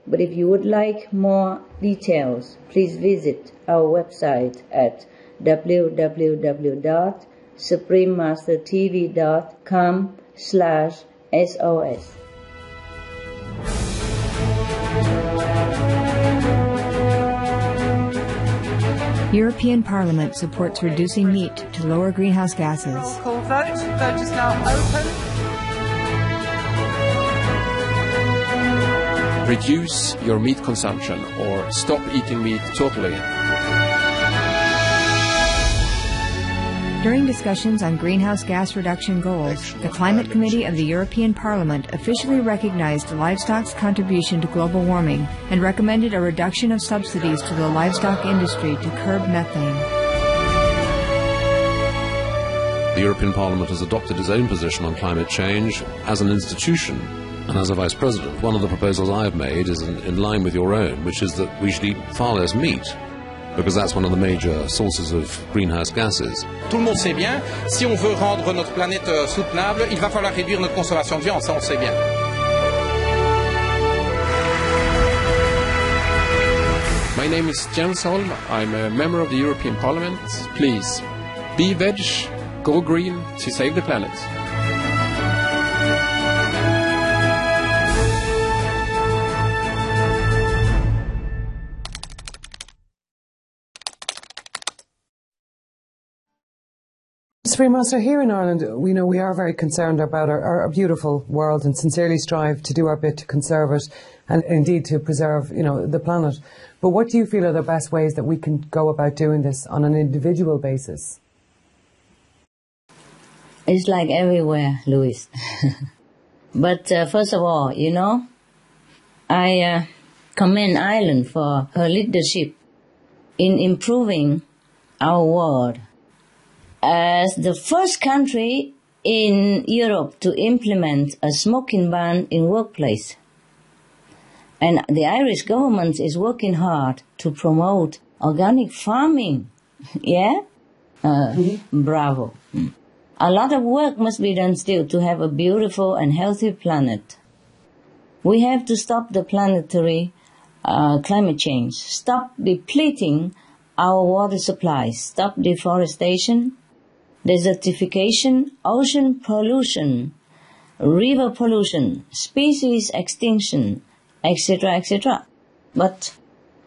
but if you would like more details, please visit our website at www.suprememastertv.com slash SOS. European Parliament supports reducing meat to lower greenhouse gases. Call vote. Vote is now open. Reduce your meat consumption or stop eating meat totally. During discussions on greenhouse gas reduction goals, the Climate Committee of the European Parliament officially recognized livestock's contribution to global warming and recommended a reduction of subsidies to the livestock industry to curb methane. The European Parliament has adopted its own position on climate change as an institution and as a Vice President. One of the proposals I have made is in, in line with your own, which is that we should eat far less meat because that's one of the major sources of greenhouse gases. Tout le monde sait bien, si on veut rendre notre planète euh, soutenable, il va falloir réduire notre consommation de viande, ça on sait bien. My name is Jens Holm. I'm a member of the European Parliament. Please, be veg, go green to save the planet. Supreme Master, here in Ireland, we know we are very concerned about our, our, beautiful world and sincerely strive to do our bit to conserve it and indeed to preserve, you know, the planet. But what do you feel are the best ways that we can go about doing this on an individual basis? It's like everywhere, Louis. but uh, first of all, you know, I uh, commend Ireland for her leadership in improving our world as the first country in Europe to implement a smoking ban in workplace. And the Irish government is working hard to promote organic farming. yeah? Uh, mm-hmm. Bravo. Mm. A lot of work must be done still to have a beautiful and healthy planet. We have to stop the planetary uh, climate change, stop depleting our water supplies, stop deforestation, desertification, ocean pollution, river pollution, species extinction, etc., etc. But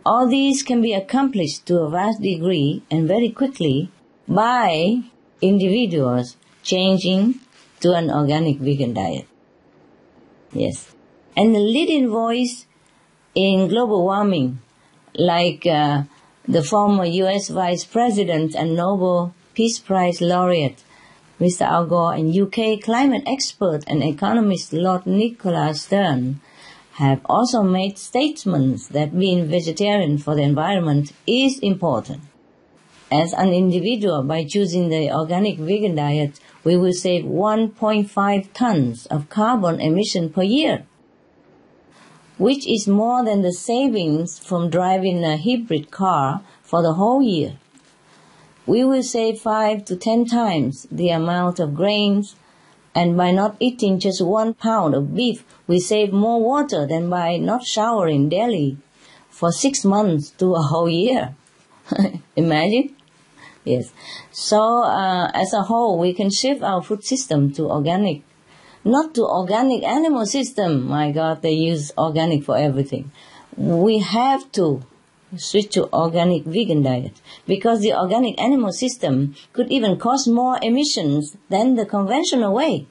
all these can be accomplished to a vast degree and very quickly by individuals changing to an organic vegan diet. Yes. And the leading voice in global warming, like uh, the former US Vice President and Nobel Peace Prize laureate, Mr. Al Gore, and UK climate expert and economist Lord Nicholas Stern have also made statements that being vegetarian for the environment is important. As an individual, by choosing the organic vegan diet, we will save 1.5 tons of carbon emission per year, which is more than the savings from driving a hybrid car for the whole year we will save five to ten times the amount of grains, and by not eating just one pound of beef, we save more water than by not showering daily for six months to a whole year. Imagine? Yes. So, uh, as a whole, we can shift our food system to organic. Not to organic animal system. My God, they use organic for everything. We have to switch to organic vegan diet because the organic animal system could even cause more emissions than the conventional way.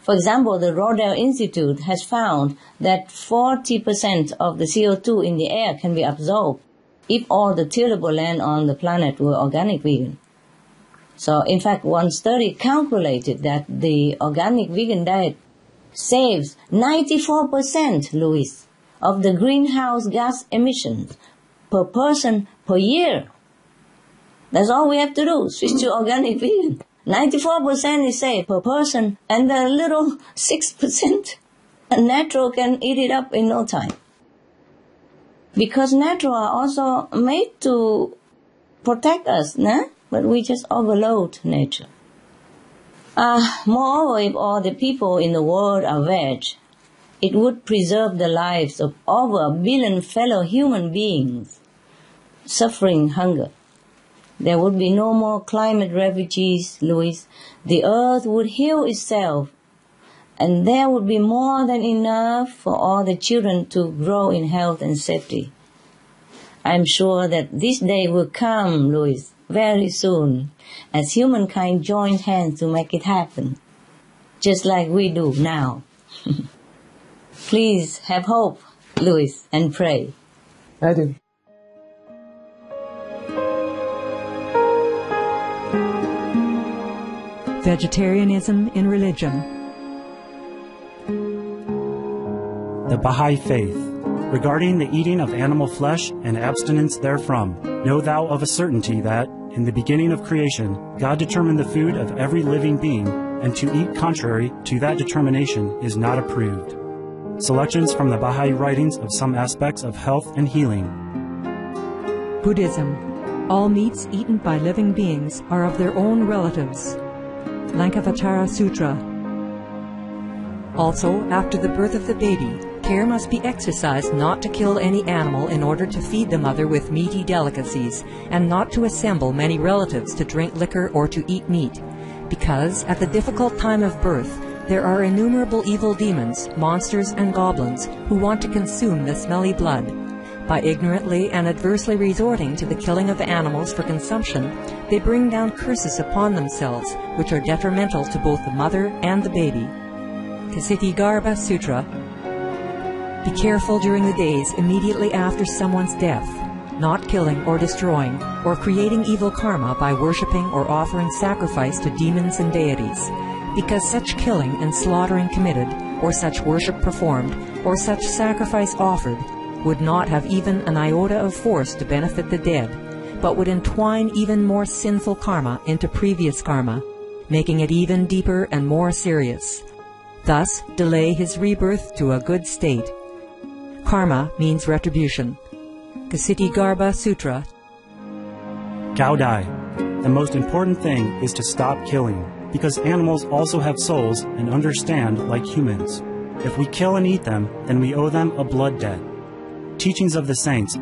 For example, the Rodale Institute has found that 40% of the CO2 in the air can be absorbed if all the tillable land on the planet were organic vegan. So, in fact, one study calculated that the organic vegan diet saves 94%, Louis, of the greenhouse gas emissions per person per year. That's all we have to do, switch to organic vegan. 94% is saved per person, and the little 6% natural can eat it up in no time. Because natural are also made to protect us, but we just overload nature. Uh, moreover, if all the people in the world are veg, it would preserve the lives of over a billion fellow human beings suffering hunger. There would be no more climate refugees, Louis. The earth would heal itself, and there would be more than enough for all the children to grow in health and safety. I'm sure that this day will come, Louis, very soon, as humankind joins hands to make it happen, just like we do now. Please have hope, Louis, and pray. I do. Vegetarianism in religion. The Baha'i Faith. Regarding the eating of animal flesh and abstinence therefrom, know thou of a certainty that, in the beginning of creation, God determined the food of every living being, and to eat contrary to that determination is not approved. Selections from the Baha'i writings of some aspects of health and healing. Buddhism. All meats eaten by living beings are of their own relatives. Lankavatara Sutra. Also, after the birth of the baby, care must be exercised not to kill any animal in order to feed the mother with meaty delicacies, and not to assemble many relatives to drink liquor or to eat meat, because at the difficult time of birth, there are innumerable evil demons, monsters, and goblins who want to consume the smelly blood. By ignorantly and adversely resorting to the killing of animals for consumption, they bring down curses upon themselves, which are detrimental to both the mother and the baby. Ksitigarbha Sutra Be careful during the days immediately after someone's death, not killing or destroying, or creating evil karma by worshipping or offering sacrifice to demons and deities, because such killing and slaughtering committed, or such worship performed, or such sacrifice offered, would not have even an iota of force to benefit the dead, but would entwine even more sinful karma into previous karma, making it even deeper and more serious. Thus, delay his rebirth to a good state. Karma means retribution. Ksitigarbha Sutra. Cao Dai. The most important thing is to stop killing, because animals also have souls and understand like humans. If we kill and eat them, then we owe them a blood debt. Teachings of the Saints.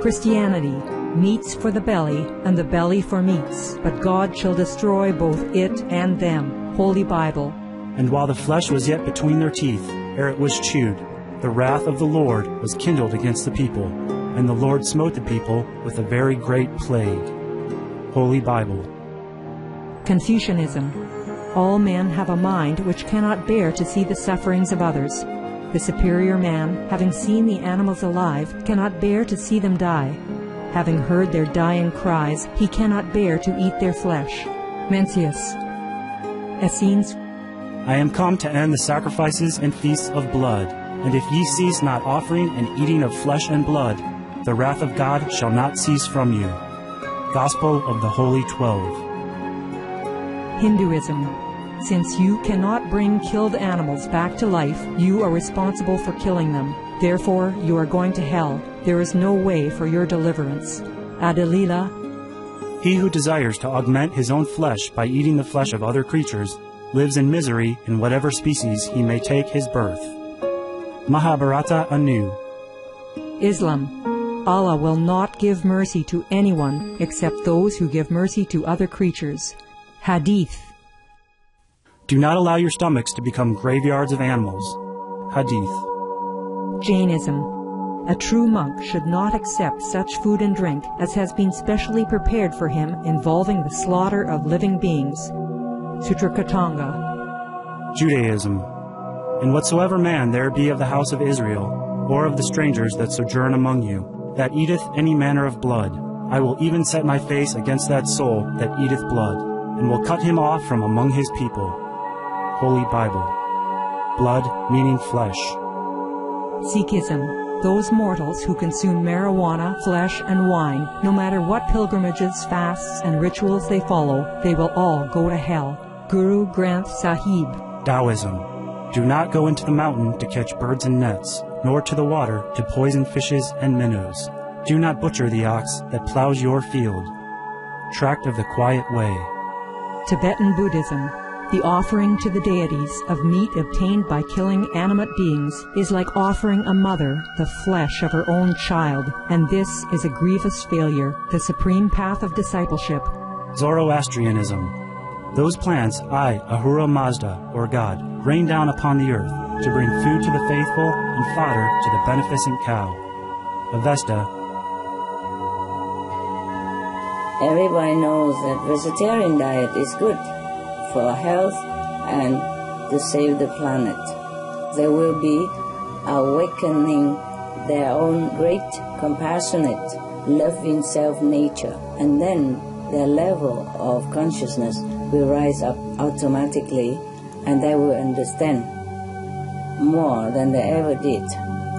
Christianity, meats for the belly, and the belly for meats, but God shall destroy both it and them. Holy Bible. And while the flesh was yet between their teeth, ere it was chewed, the wrath of the Lord was kindled against the people, and the Lord smote the people with a very great plague. Holy Bible. Confucianism. All men have a mind which cannot bear to see the sufferings of others. The superior man, having seen the animals alive, cannot bear to see them die. Having heard their dying cries, he cannot bear to eat their flesh. Mencius. Essenes. I am come to end the sacrifices and feasts of blood, and if ye cease not offering and eating of flesh and blood, the wrath of God shall not cease from you. Gospel of the Holy Twelve. Hinduism. Since you cannot bring killed animals back to life, you are responsible for killing them. Therefore, you are going to hell. There is no way for your deliverance. Adi-lila. He who desires to augment his own flesh by eating the flesh of other creatures lives in misery in whatever species he may take his birth. Mahabharata anew. Islam. Allah will not give mercy to anyone except those who give mercy to other creatures. Hadith. Do not allow your stomachs to become graveyards of animals. Hadith. Jainism. A true monk should not accept such food and drink as has been specially prepared for him involving the slaughter of living beings. Sutrakritanga. Judaism. And whatsoever man there be of the house of Israel, or of the strangers that sojourn among you, that eateth any manner of blood, I will even set my face against that soul that eateth blood, and will cut him off from among his people. Holy Bible. Blood meaning flesh. Sikhism. Those mortals who consume marijuana, flesh, and wine, no matter what pilgrimages, fasts, and rituals they follow, they will all go to hell. Guru Granth Sahib. Taoism. Do not go into the mountain to catch birds and nets, nor to the water to poison fishes and minnows. Do not butcher the ox that plows your field. Tract of the Quiet Way. Tibetan Buddhism. The offering to the deities of meat obtained by killing animate beings is like offering a mother the flesh of her own child, and this is a grievous failure, the supreme path of discipleship. Zoroastrianism. Those plants I, Ahura Mazda, or God, rain down upon the earth to bring food to the faithful and fodder to the beneficent cow. Avesta. Everybody knows that vegetarian diet is good for health and to save the planet. They will be awakening their own great, compassionate, loving self nature, and then their level of consciousness will rise up automatically and they will understand more than they ever did,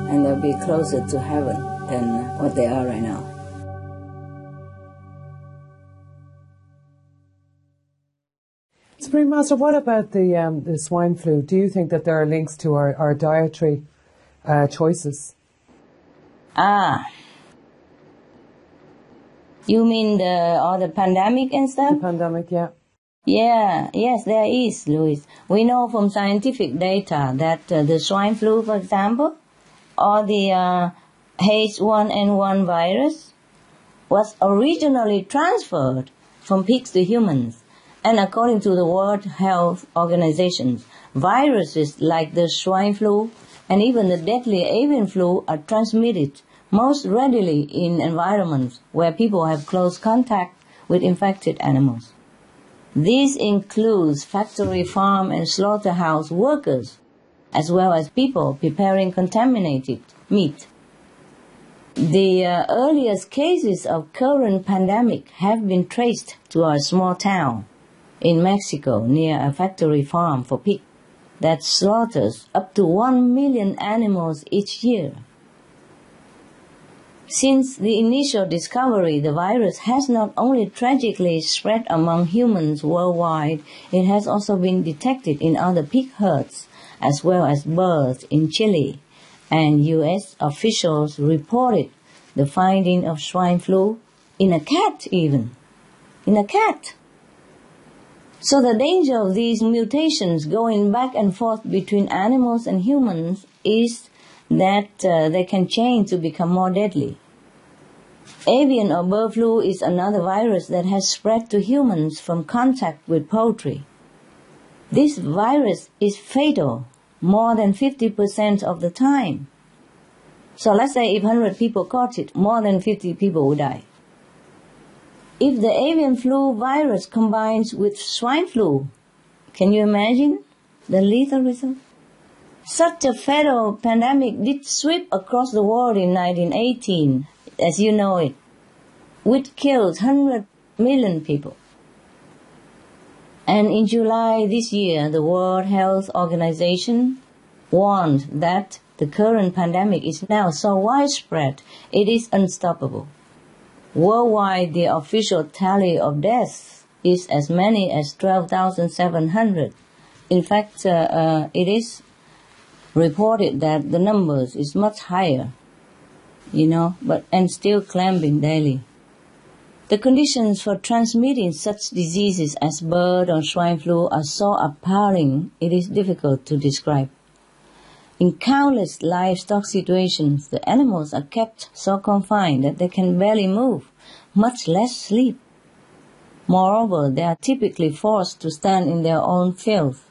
and they'll be closer to heaven than what they are right now. Supreme Master, what about the um, the swine flu? Do you think that there are links to our, our dietary uh, choices? Ah. You mean the all the pandemic and stuff? The pandemic, yeah. Yeah, yes, there is, Louis. We know from scientific data that uh, the swine flu, for example, or the uh, H1N1 virus was originally transferred from pigs to humans. And according to the World Health Organization, viruses like the swine flu and even the deadly avian flu are transmitted most readily in environments where people have close contact with infected animals. This includes factory, farm, and slaughterhouse workers, as well as people preparing contaminated meat. The uh, earliest cases of current pandemic have been traced to a small town in Mexico near a factory farm for pigs that slaughters up to 1 million animals each year. Since the initial discovery, the virus has not only tragically spread among humans worldwide, it has also been detected in other pig herds as well as birds in Chile, and US officials reported the finding of swine flu in a cat even. In a cat. So the danger of these mutations going back and forth between animals and humans is that uh, they can change to become more deadly. Avian or bird flu is another virus that has spread to humans from contact with poultry. This virus is fatal more than 50% of the time. So let's say if 100 people caught it, more than 50 people would die. If the avian flu virus combines with swine flu, can you imagine the lethal result? Such a fatal pandemic did sweep across the world in 1918, as you know it, which killed 100 million people. And in July this year, the World Health Organization warned that the current pandemic is now so widespread, it is unstoppable. Worldwide, the official tally of deaths is as many as 12,700. In fact, uh, uh, it is reported that the numbers is much higher, you know, but and still climbing daily. The conditions for transmitting such diseases as bird or swine flu are so appalling it is difficult to describe. In countless livestock situations, the animals are kept so confined that they can barely move, much less sleep. Moreover, they are typically forced to stand in their own filth.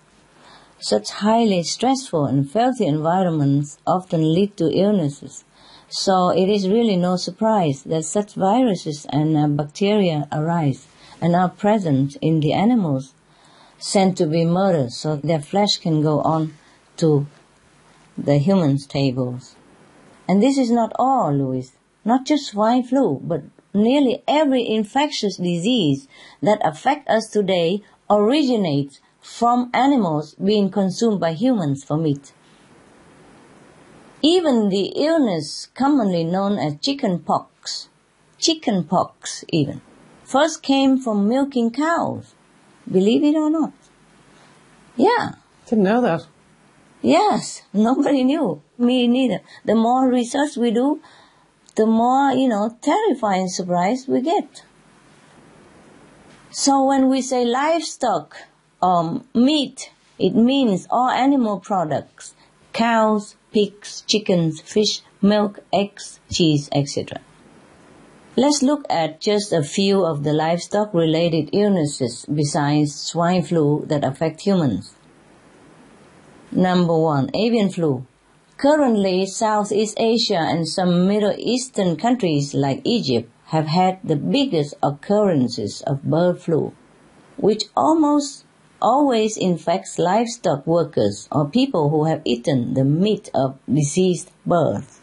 Such highly stressful and filthy environments often lead to illnesses so it is really no surprise that such viruses and uh, bacteria arise and are present in the animals sent to be murdered so their flesh can go on to the humans' tables. And this is not all, Louis. Not just swine flu, but nearly every infectious disease that affect us today originates from animals being consumed by humans for meat. Even the illness commonly known as chicken pox, chicken pox even, first came from milking cows. Believe it or not. Yeah. Didn't know that. Yes, nobody knew. Me neither. The more research we do, the more, you know, terrifying surprise we get. So when we say livestock, um, meat, it means all animal products, cows, pigs, chickens, fish, milk, eggs, cheese, etc. Let's look at just a few of the livestock related illnesses besides swine flu that affect humans. Number one, avian flu. Currently, Southeast Asia and some Middle Eastern countries like Egypt have had the biggest occurrences of bird flu, which almost always infects livestock workers or people who have eaten the meat of diseased birds.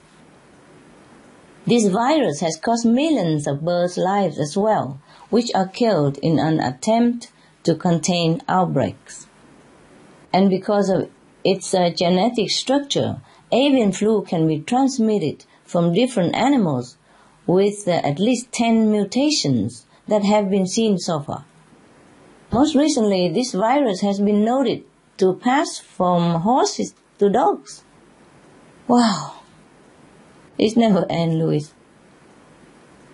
This virus has cost millions of birds' lives as well, which are killed in an attempt to contain outbreaks. And because of its genetic structure, avian flu can be transmitted from different animals with uh, at least 10 mutations that have been seen so far. Most recently, this virus has been noted to pass from horses to dogs. Wow. It's never end, Louis.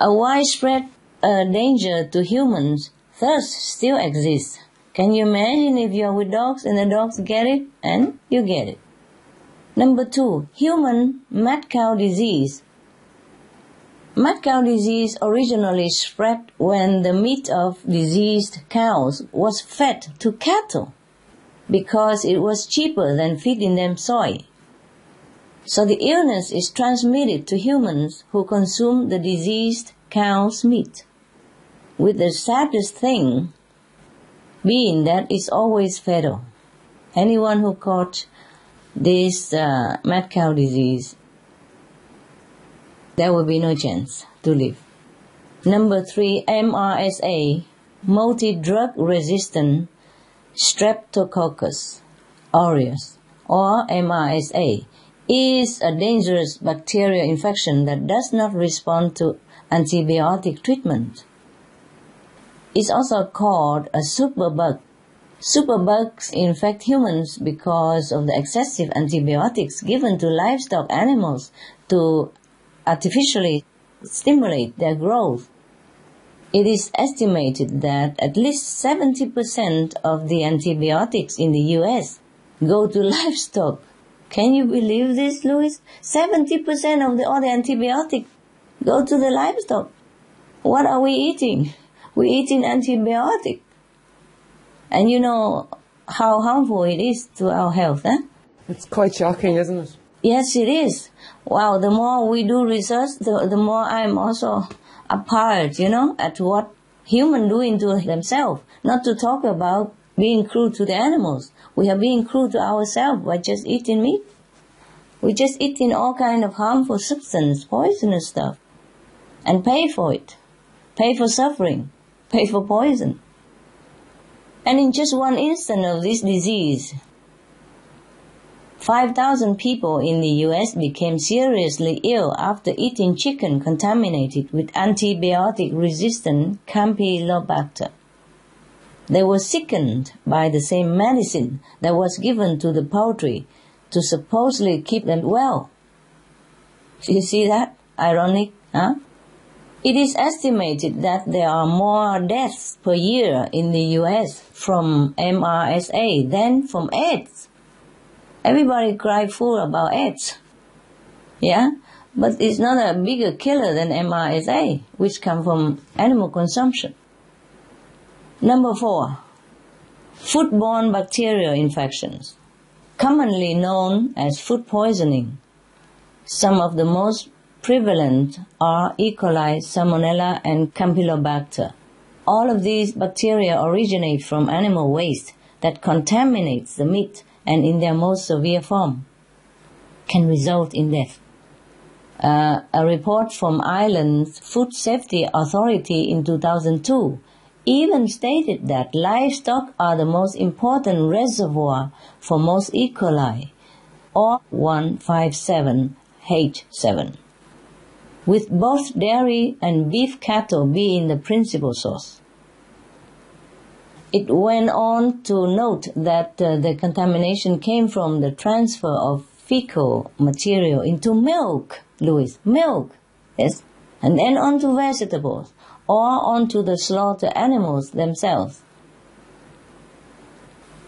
A widespread uh, danger to humans thus still exists. Can you imagine if you're with dogs and the dogs get it and you get it? Number two, human mad cow disease Mad cow disease originally spread when the meat of diseased cows was fed to cattle because it was cheaper than feeding them soy. So the illness is transmitted to humans who consume the diseased cow's meat. With the saddest thing being that is always fatal. Anyone who caught this uh, mad cow disease, there will be no chance to live. Number three, MRSA, multi-drug resistant Streptococcus aureus, or MRSA, is a dangerous bacterial infection that does not respond to antibiotic treatment. It's also called a superbug. Superbugs infect humans because of the excessive antibiotics given to livestock animals to artificially stimulate their growth. It is estimated that at least 70% of the antibiotics in the US go to livestock. Can you believe this, Louis? 70% of the, all the antibiotics go to the livestock. What are we eating? We're eating antibiotic. And you know how harmful it is to our health, eh? It's quite shocking, isn't it? Yes, it is. Wow, the more we do research, the, the more I'm also appalled, you know, at what humans doing to themselves. Not to talk about being cruel to the animals. We are being cruel to ourselves by just eating meat. We're just eating all kind of harmful substance, poisonous stuff, and pay for it. Pay for suffering. Pay for poison. And in just one instant of this disease, 5,000 people in the US became seriously ill after eating chicken contaminated with antibiotic resistant Campylobacter. They were sickened by the same medicine that was given to the poultry to supposedly keep them well. Do you see that? Ironic, huh? It is estimated that there are more deaths per year in the US from MRSA than from AIDS. Everybody cry fool about AIDS. Yeah? But it's not a bigger killer than MRSA, which come from animal consumption. Number four, foodborne bacterial infections, commonly known as food poisoning. Some of the most prevalent are E. coli, Salmonella, and Campylobacter. All of these bacteria originate from animal waste that contaminates the meat and in their most severe form can result in death. Uh, a report from Ireland's Food Safety Authority in 2002 even stated that livestock are the most important reservoir for most E. coli, or 157H7, with both dairy and beef cattle being the principal source. It went on to note that uh, the contamination came from the transfer of fecal material into milk, Louis, milk, yes, and then onto vegetables or onto the slaughtered animals themselves.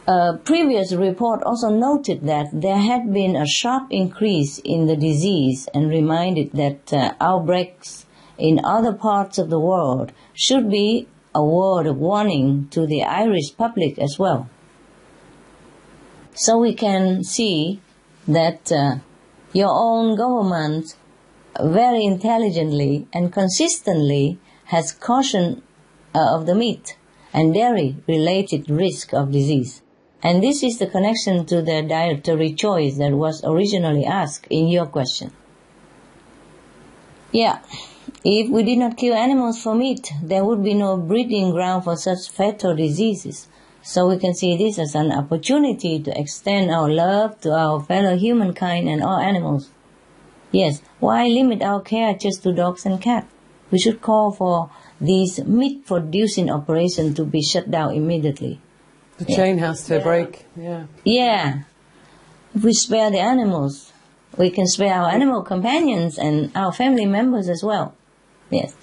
A previous report also noted that there had been a sharp increase in the disease and reminded that uh, outbreaks in other parts of the world should be a word of warning to the Irish public as well. So we can see that uh, your own government very intelligently and consistently has cautioned uh, of the meat and dairy related risk of disease. And this is the connection to the dietary choice that was originally asked in your question. Yeah. If we did not kill animals for meat, there would be no breeding ground for such fatal diseases. So we can see this as an opportunity to extend our love to our fellow humankind and all animals. Yes, why limit our care just to dogs and cats? We should call for these meat producing operations to be shut down immediately. The yeah. chain has to yeah. break, yeah. Yeah. If we spare the animals, we can spare our animal companions and our family members as well. Yes.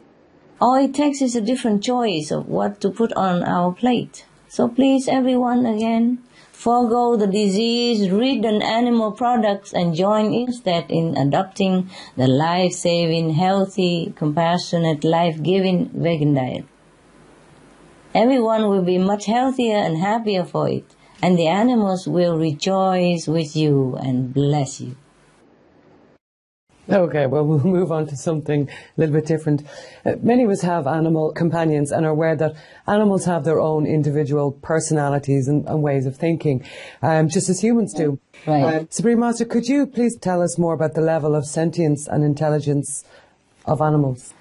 All it takes is a different choice of what to put on our plate. So please everyone again, forego the disease-ridden animal products and join instead in adopting the life-saving, healthy, compassionate, life-giving vegan diet. Everyone will be much healthier and happier for it, and the animals will rejoice with you and bless you. Okay, well, we'll move on to something a little bit different. Uh, many of us have animal companions and are aware that animals have their own individual personalities and, and ways of thinking, um, just as humans do. Right. Uh, Supreme Master, could you please tell us more about the level of sentience and intelligence of animals?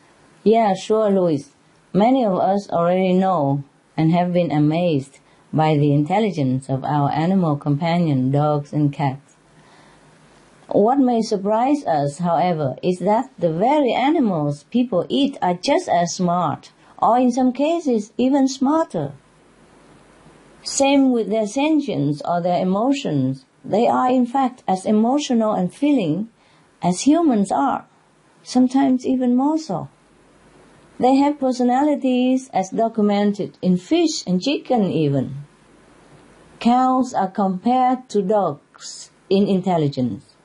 Yeah, sure, Louis. Many of us already know and have been amazed by the intelligence of our animal companion, dogs and cats. What may surprise us, however, is that the very animals people eat are just as smart, or in some cases even smarter. Same with their sentience or their emotions. They are in fact as emotional and feeling as humans are, sometimes even more so. They have personalities as documented in fish and chicken even. Cows are compared to dogs in intelligence.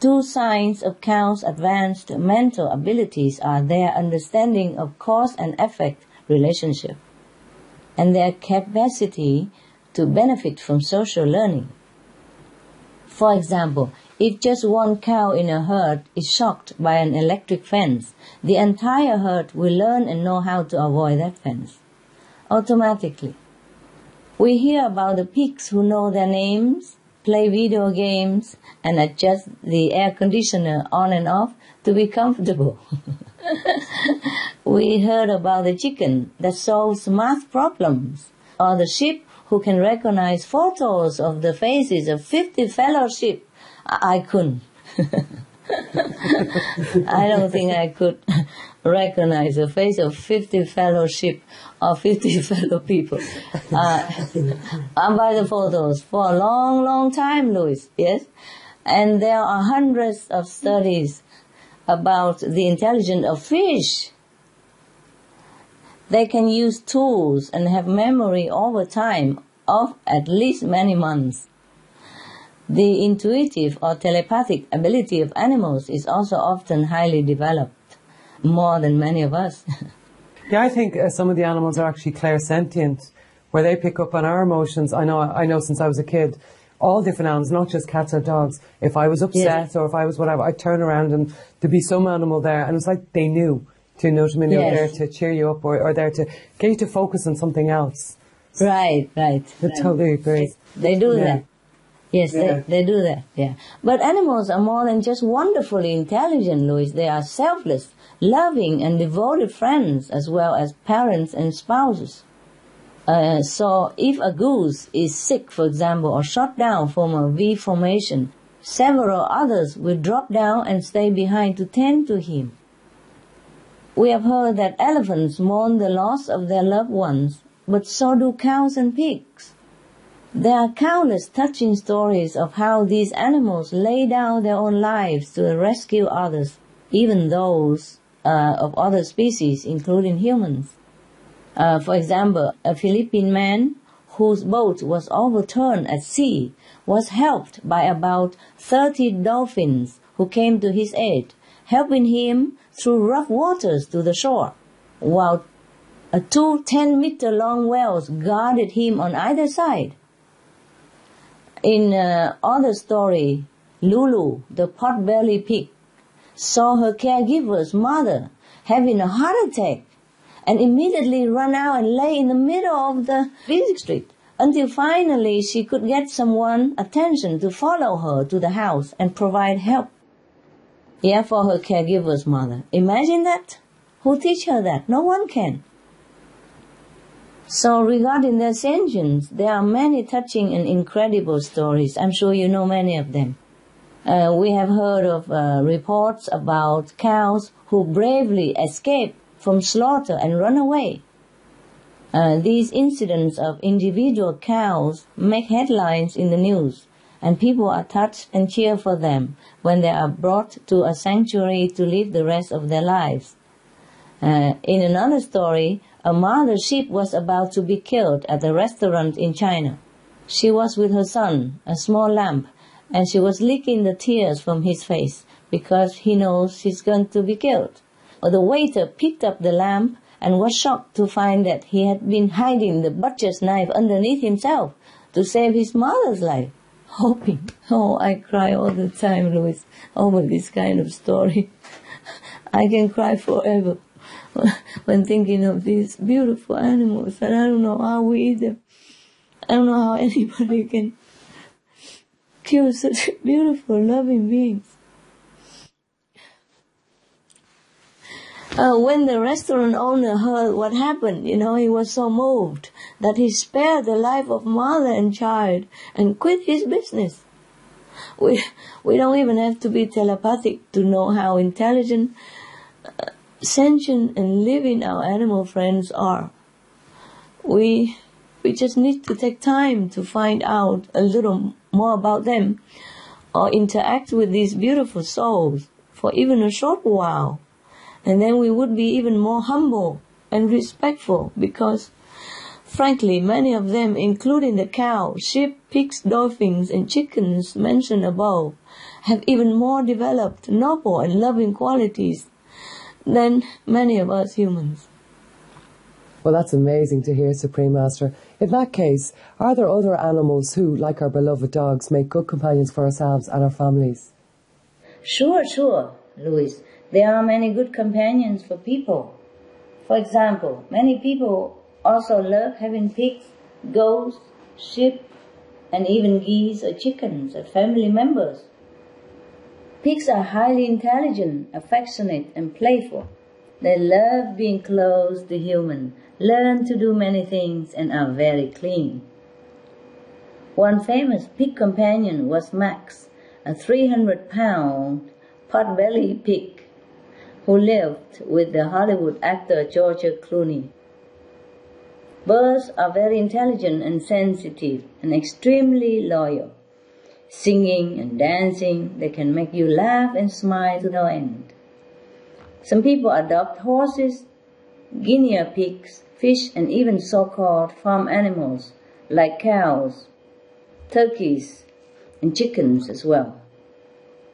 Two signs of cows' advanced mental abilities are their understanding of cause and effect relationship and their capacity to benefit from social learning. For example, if just one cow in a herd is shocked by an electric fence, the entire herd will learn and know how to avoid that fence automatically. We hear about the pigs who know their names play video games, and adjust the air conditioner on and off to be comfortable. we heard about the chicken that solves math problems, or the sheep who can recognize photos of the faces of 50 fellow sheep. I, couldn't. I don't think I could recognize the face of 50 fellow sheep or 50 fellow people. Uh, I'm by the photos for a long, long time, Louis, yes? And there are hundreds of studies about the intelligence of fish. They can use tools and have memory over time of at least many months. The intuitive or telepathic ability of animals is also often highly developed, more than many of us. yeah, I think uh, some of the animals are actually clairsentient, where they pick up on our emotions. I know, I know since I was a kid, all different animals, not just cats or dogs. If I was upset or if I was whatever, I'd turn around and there'd be some animal there, and it's like they knew. To know what I mean? They yes. were there to cheer you up or, or there to get you to focus on something else. Right, right. I right. totally agree. They do yeah. that. Yes, yeah. they, they do that, yeah. But animals are more than just wonderfully intelligent, Louis. They are selfless, loving, and devoted friends, as well as parents and spouses. Uh, so if a goose is sick, for example, or shot down from a V formation, several others will drop down and stay behind to tend to him. We have heard that elephants mourn the loss of their loved ones, but so do cows and pigs. There are countless touching stories of how these animals lay down their own lives to rescue others, even those uh, of other species, including humans. Uh, for example, a Philippine man whose boat was overturned at sea was helped by about 30 dolphins who came to his aid, helping him through rough waters to the shore, while two 10 meter long whales guarded him on either side. In uh, other story, Lulu, the pot-bellied pig, saw her caregiver's mother having a heart attack and immediately ran out and lay in the middle of the busy street until finally she could get someone attention to follow her to the house and provide help. Yeah, for her caregiver's mother. Imagine that. Who teach her that? No one can. So regarding the ascensions, there are many touching and incredible stories. I'm sure you know many of them. Uh, we have heard of uh, reports about cows who bravely escape from slaughter and run away. Uh, these incidents of individual cows make headlines in the news, and people are touched and cheer for them when they are brought to a sanctuary to live the rest of their lives. Uh, in another story, a mother sheep was about to be killed at a restaurant in China. She was with her son, a small lamb, and she was licking the tears from his face because he knows she's going to be killed. But the waiter picked up the lamb and was shocked to find that he had been hiding the butcher's knife underneath himself to save his mother's life. hoping. Oh, I cry all the time, Louis, over this kind of story. I can cry forever when thinking of these beautiful animals, and I don't know how we eat them. I don't know how anybody can kill such beautiful, loving beings. Uh, when the restaurant owner heard what happened, you know, he was so moved that he spared the life of mother and child and quit his business. We, we don't even have to be telepathic to know how intelligent, uh, sentient, and living our animal friends are. We, we just need to take time to find out a little more about them or interact with these beautiful souls for even a short while and then we would be even more humble and respectful because, frankly, many of them, including the cow, sheep, pigs, dolphins, and chickens mentioned above, have even more developed noble and loving qualities than many of us humans. Well, that's amazing to hear, Supreme Master. In that case, are there other animals who, like our beloved dogs, make good companions for ourselves and our families? Sure, sure, Louise. There are many good companions for people. For example, many people also love having pigs, goats, sheep, and even geese or chickens as family members. Pigs are highly intelligent, affectionate, and playful. They love being close to human, learn to do many things, and are very clean. One famous pig companion was Max, a 300 pound pot-bellied pig who lived with the Hollywood actor George Clooney. Birds are very intelligent and sensitive and extremely loyal. Singing and dancing, they can make you laugh and smile to no end. Some people adopt horses, guinea pigs, fish, and even so-called farm animals like cows, turkeys, and chickens as well.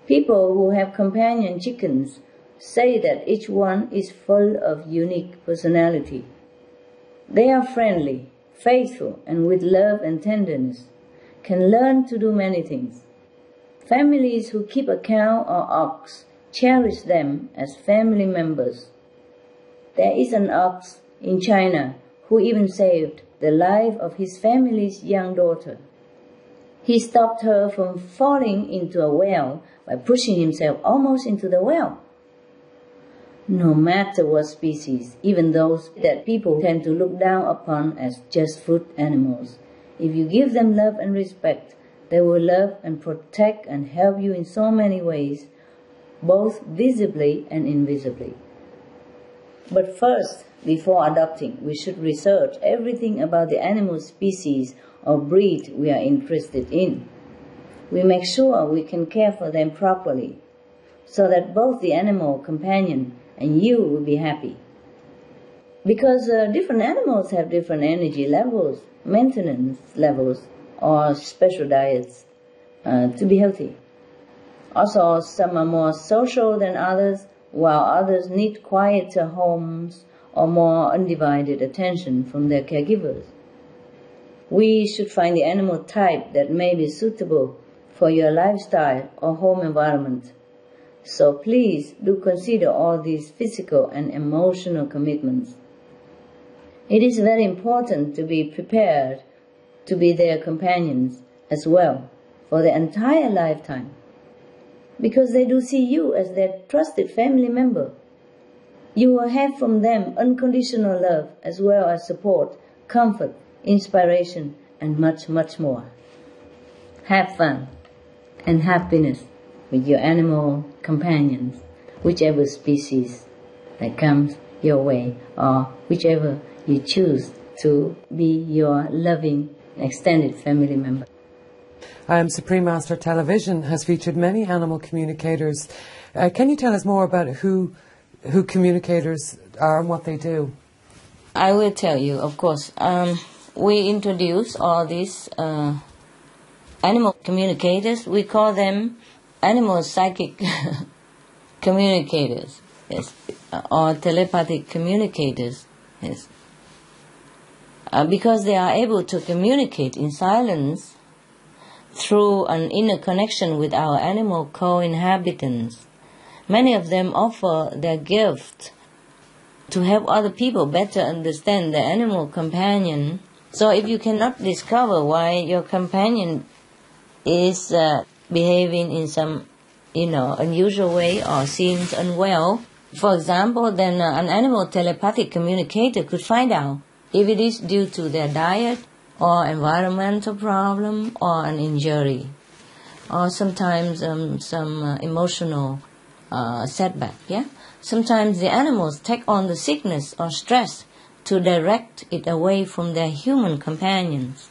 People who have companion chickens say that each one is full of unique personality. They are friendly, faithful, and with love and tenderness, can learn to do many things. Families who keep a cow or ox cherish them as family members. There is an ox in China who even saved the life of his family's young daughter. He stopped her from falling into a well by pushing himself almost into the well no matter what species, even those that people tend to look down upon as just food animals. If you give them love and respect, they will love and protect and help you in so many ways, both visibly and invisibly. But first, before adopting, we should research everything about the animal species or breed we are interested in. We make sure we can care for them properly, so that both the animal companion and you will be happy. Because uh, different animals have different energy levels, maintenance levels, or special diets uh, to be healthy. Also, some are more social than others, while others need quieter homes or more undivided attention from their caregivers. We should find the animal type that may be suitable for your lifestyle or home environment so please do consider all these physical and emotional commitments. It is very important to be prepared to be their companions as well for their entire lifetime because they do see you as their trusted family member. You will have from them unconditional love as well as support, comfort, inspiration, and much, much more. Have fun and happiness with your animal companions, whichever species that comes your way, or whichever you choose to be your loving extended family member. Um, Supreme Master Television has featured many animal communicators. Uh, can you tell us more about who who communicators are and what they do? I will tell you, of course. Um, we introduce all these uh, animal communicators. We call them animal psychic communicators, yes, or telepathic communicators, yes. Uh, because they are able to communicate in silence, through an inner connection with our animal co-inhabitants. Many of them offer their gift to help other people better understand their animal companion. So if you cannot discover why your companion is uh, behaving in some, you know, unusual way or seems unwell, for example, then uh, an animal telepathic communicator could find out if it is due to their diet or environmental problem or an injury or sometimes um, some uh, emotional uh, setback. Yeah, sometimes the animals take on the sickness or stress to direct it away from their human companions.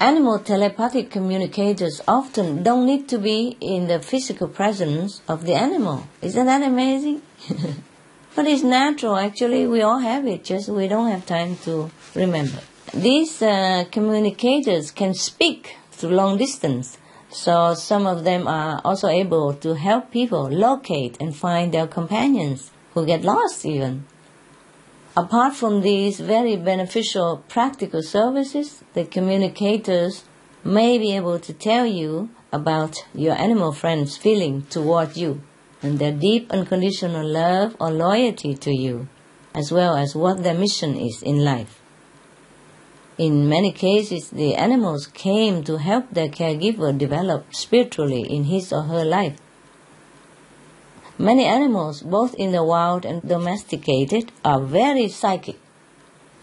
Animal telepathic communicators often don't need to be in the physical presence of the animal. Isn't that amazing? but it's natural, actually. We all have it, just we don't have time to remember. These uh, communicators can speak through long distance, so some of them are also able to help people locate and find their companions who get lost even. Apart from these very beneficial practical services, the communicators may be able to tell you about your animal friend's feeling toward you and their deep unconditional love or loyalty to you, as well as what their mission is in life. In many cases, the animals came to help their caregiver develop spiritually in his or her life Many animals, both in the wild and domesticated, are very psychic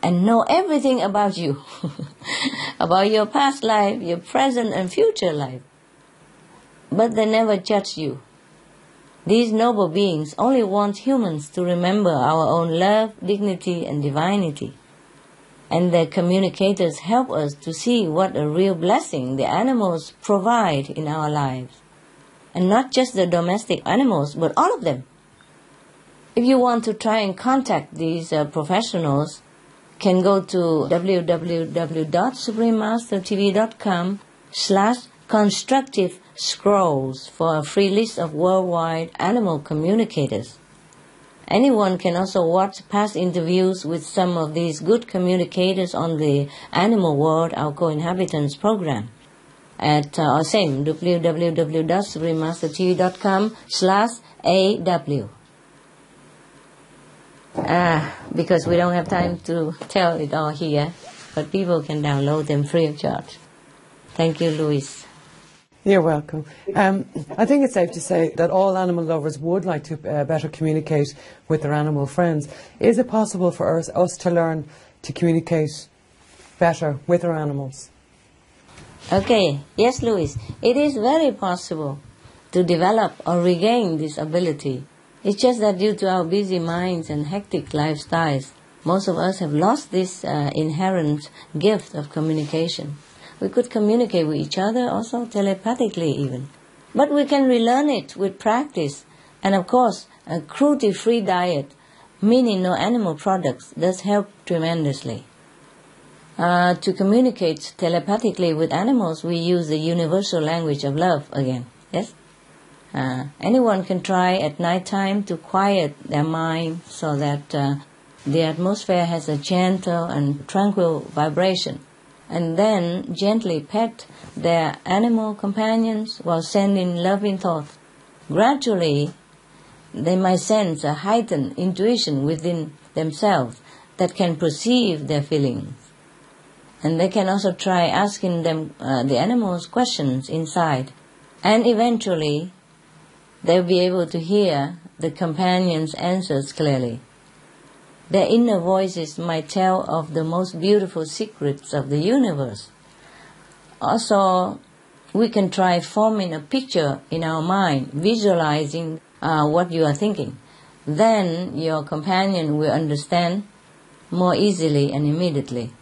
and know everything about you, about your past life, your present and future life. But they never judge you. These noble beings only want humans to remember our own love, dignity, and divinity. And their communicators help us to see what a real blessing the animals provide in our lives and not just the domestic animals, but all of them. If you want to try and contact these uh, professionals, can go to www.suprememastertv.com slash constructive scrolls for a free list of worldwide animal communicators. Anyone can also watch past interviews with some of these good communicators on the Animal World Our Co-Inhabitants program at uh, same www.suprememastertv.com slash AW. Uh, because we don't have time to tell it all here, but people can download them free of charge. Thank you, Louise. You're welcome. Um, I think it's safe to say that all animal lovers would like to uh, better communicate with their animal friends. Is it possible for us, us to learn to communicate better with our animals? Okay, yes, Louis, it is very possible to develop or regain this ability. It's just that due to our busy minds and hectic lifestyles, most of us have lost this uh, inherent gift of communication. We could communicate with each other also telepathically even. But we can relearn it with practice. And of course, a cruelty-free diet, meaning no animal products, does help tremendously. Uh, to communicate telepathically with animals, we use the universal language of love again. Yes? Uh, anyone can try at night time to quiet their mind so that uh, the atmosphere has a gentle and tranquil vibration. And then gently pet their animal companions while sending loving thoughts. Gradually, they might sense a heightened intuition within themselves that can perceive their feelings. And they can also try asking them uh, the animals questions inside. And eventually they'll be able to hear the companion's answers clearly their inner voices might tell of the most beautiful secrets of the universe. Also we can try forming a picture in our mind visualizing uh, what you are thinking. Then your companion will understand more easily and immediately.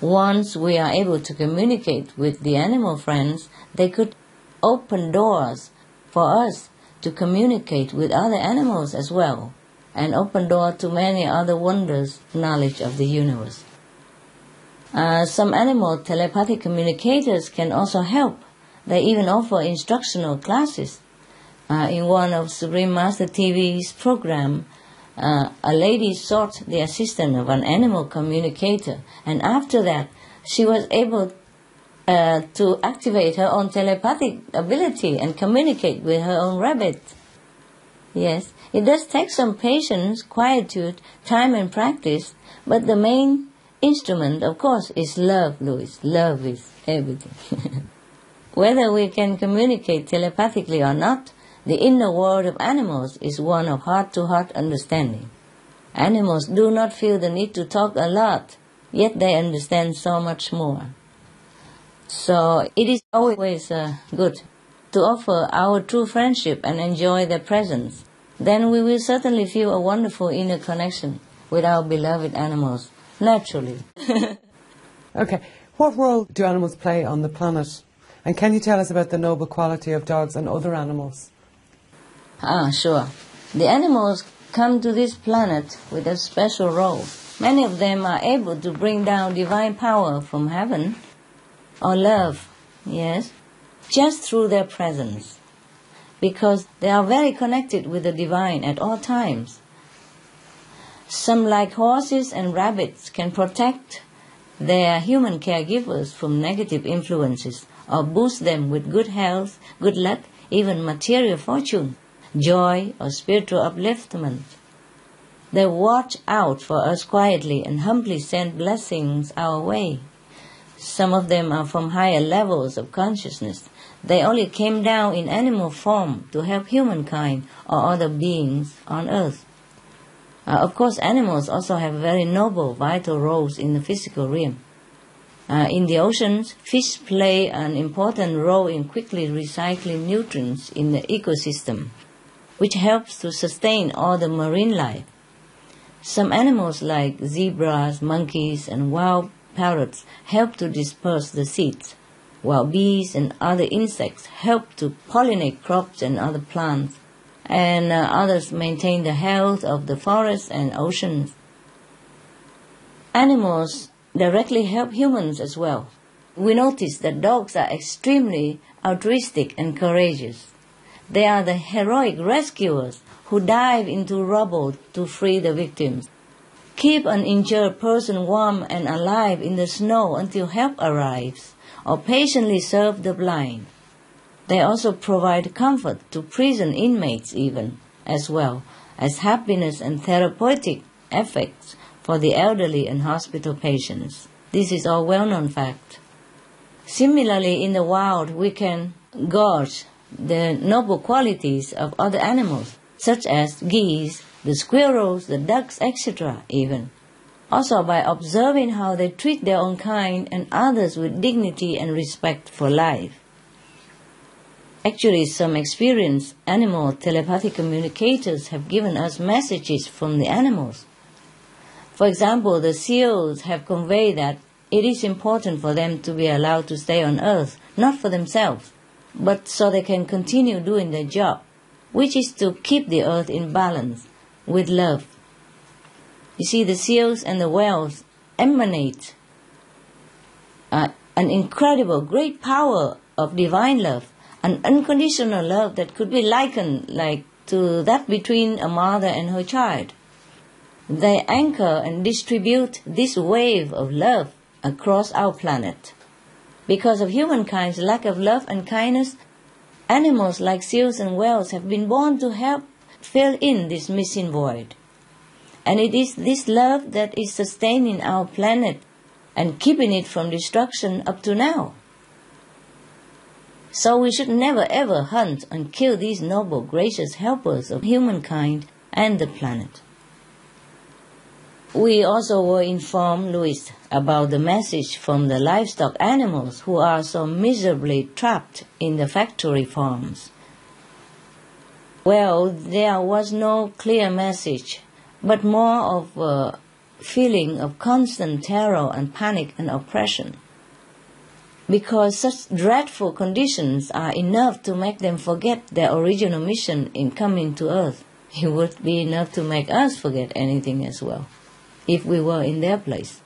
Once we are able to communicate with the animal friends, they could open doors for us to communicate with other animals as well and open door to many other wonders knowledge of the universe. Uh, some animal telepathic communicators can also help. They even offer instructional classes. Uh, in one of Supreme Master TV's program, uh, a lady sought the assistance of an animal communicator, and after that, she was able uh, to activate her own telepathic ability and communicate with her own rabbit. Yes, it does take some patience, quietude, time, and practice, but the main instrument, of course, is love, Louis. Love is everything. Whether we can communicate telepathically or not, the inner world of animals is one of heart to heart understanding. Animals do not feel the need to talk a lot, yet they understand so much more. So it is always uh, good to offer our true friendship and enjoy their presence. Then we will certainly feel a wonderful inner connection with our beloved animals, naturally. okay, what role do animals play on the planet? And can you tell us about the noble quality of dogs and other animals? Ah, sure. The animals come to this planet with a special role. Many of them are able to bring down divine power from heaven or love, yes, just through their presence. Because they are very connected with the divine at all times. Some, like horses and rabbits, can protect their human caregivers from negative influences or boost them with good health, good luck, even material fortune joy, or spiritual upliftment. They watch out for us quietly and humbly send blessings our way. Some of them are from higher levels of consciousness. They only came down in animal form to help humankind or other beings on earth. Uh, of course, animals also have very noble, vital roles in the physical realm. Uh, in the oceans, fish play an important role in quickly recycling nutrients in the ecosystem which helps to sustain all the marine life. Some animals like zebras, monkeys, and wild parrots help to disperse the seeds, while bees and other insects help to pollinate crops and other plants, and uh, others maintain the health of the forests and oceans. Animals directly help humans as well. We notice that dogs are extremely altruistic and courageous. They are the heroic rescuers who dive into rubble to free the victims, keep an injured person warm and alive in the snow until help arrives, or patiently serve the blind. They also provide comfort to prison inmates, even, as well as happiness and therapeutic effects for the elderly and hospital patients. This is all well known fact. Similarly, in the wild, we can gauge the noble qualities of other animals, such as geese, the squirrels, the ducks, etc., even. Also, by observing how they treat their own kind and others with dignity and respect for life. Actually, some experienced animal telepathic communicators have given us messages from the animals. For example, the seals have conveyed that it is important for them to be allowed to stay on Earth, not for themselves, but so they can continue doing their job, which is to keep the earth in balance with love. You see, the seals and the whales emanate uh, an incredible, great power of divine love, an unconditional love that could be likened like to that between a mother and her child. They anchor and distribute this wave of love across our planet. Because of humankind's lack of love and kindness, animals like seals and whales have been born to help fill in this missing void. And it is this love that is sustaining our planet and keeping it from destruction up to now. So we should never ever hunt and kill these noble, gracious helpers of humankind and the planet. We also were informed, Louis, about the message from the livestock animals who are so miserably trapped in the factory farms. Well, there was no clear message, but more of a feeling of constant terror and panic and oppression. Because such dreadful conditions are enough to make them forget their original mission in coming to earth. It would be enough to make us forget anything as well if we were in their place.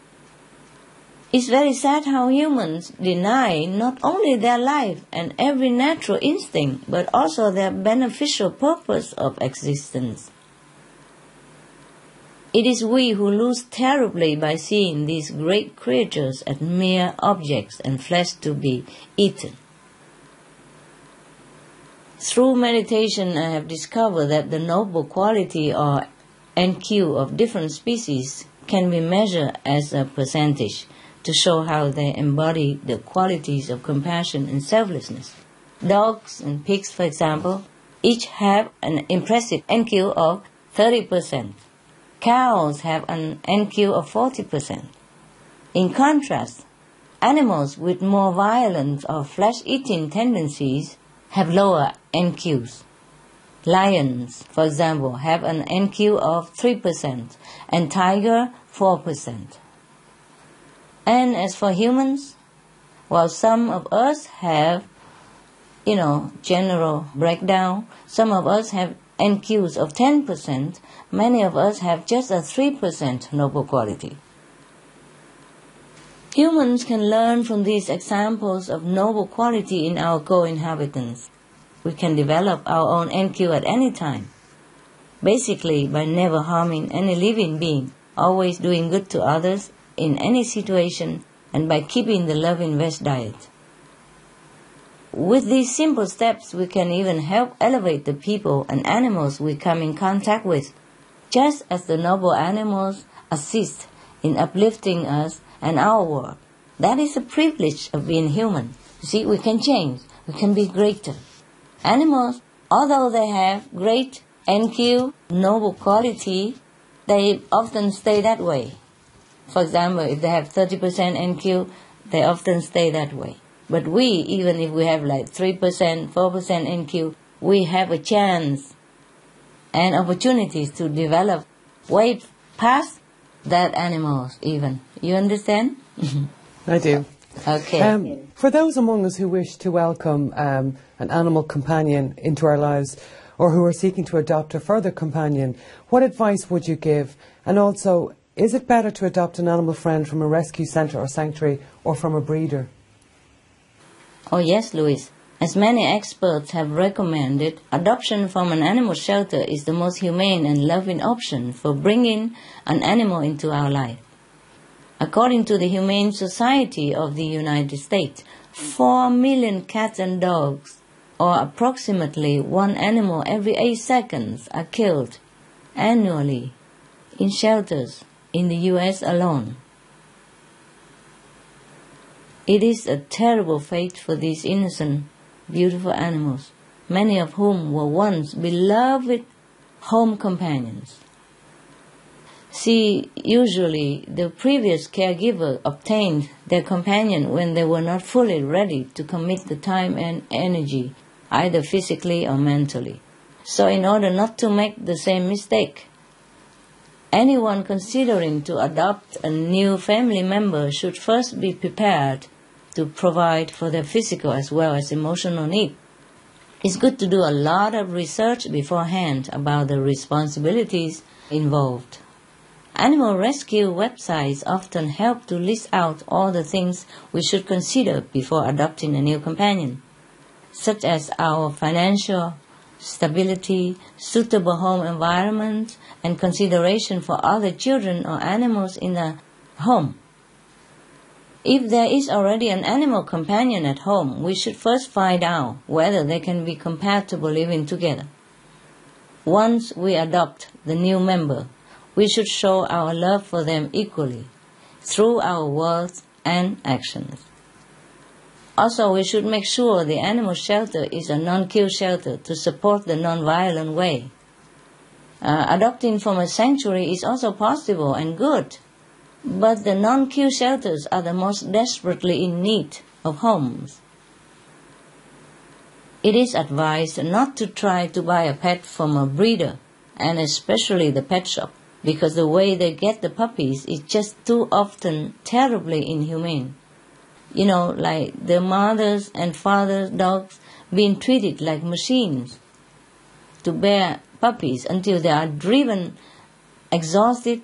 It's very sad how humans deny not only their life and every natural instinct, but also their beneficial purpose of existence. It is we who lose terribly by seeing these great creatures as mere objects and flesh to be eaten. Through meditation, I have discovered that the noble quality or NQ of different species can be measured as a percentage to show how they embody the qualities of compassion and selflessness. Dogs and pigs, for example, each have an impressive NQ of 30%. Cows have an NQ of 40%. In contrast, animals with more violent or flesh eating tendencies have lower NQs. Lions, for example, have an NQ of 3% and tiger 4%. And as for humans, while some of us have, you know, general breakdown, some of us have NQs of 10%, many of us have just a 3% noble quality. Humans can learn from these examples of noble quality in our co-inhabitants. We can develop our own NQ at any time. Basically, by never harming any living being, always doing good to others in any situation, and by keeping the love invest diet. With these simple steps, we can even help elevate the people and animals we come in contact with, just as the noble animals assist in uplifting us and our work. That is the privilege of being human. You see, we can change, we can be greater. Animals, although they have great NQ, noble quality, they often stay that way. For example, if they have 30% NQ, they often stay that way. But we, even if we have like 3%, 4% NQ, we have a chance and opportunities to develop way past that animals even. You understand? I do. Okay. Um, for those among us who wish to welcome um, an animal companion into our lives or who are seeking to adopt a further companion, what advice would you give? And also, is it better to adopt an animal friend from a rescue centre or sanctuary or from a breeder? Oh, yes, Louise. As many experts have recommended, adoption from an animal shelter is the most humane and loving option for bringing an animal into our life. According to the Humane Society of the United States, 4 million cats and dogs, or approximately one animal every 8 seconds, are killed annually in shelters in the US alone. It is a terrible fate for these innocent, beautiful animals, many of whom were once beloved home companions. See, usually the previous caregiver obtained their companion when they were not fully ready to commit the time and energy, either physically or mentally. So, in order not to make the same mistake, anyone considering to adopt a new family member should first be prepared to provide for their physical as well as emotional need. It's good to do a lot of research beforehand about the responsibilities involved. Animal rescue websites often help to list out all the things we should consider before adopting a new companion, such as our financial stability, suitable home environment, and consideration for other children or animals in the home. If there is already an animal companion at home, we should first find out whether they can be compatible living together. Once we adopt the new member, we should show our love for them equally through our words and actions. Also, we should make sure the animal shelter is a non-kill shelter to support the non-violent way. Uh, adopting from a sanctuary is also possible and good, but the non-kill shelters are the most desperately in need of homes. It is advised not to try to buy a pet from a breeder, and especially the pet shop, because the way they get the puppies is just too often terribly inhumane you know, like the mothers and fathers' dogs being treated like machines to bear puppies until they are driven, exhausted,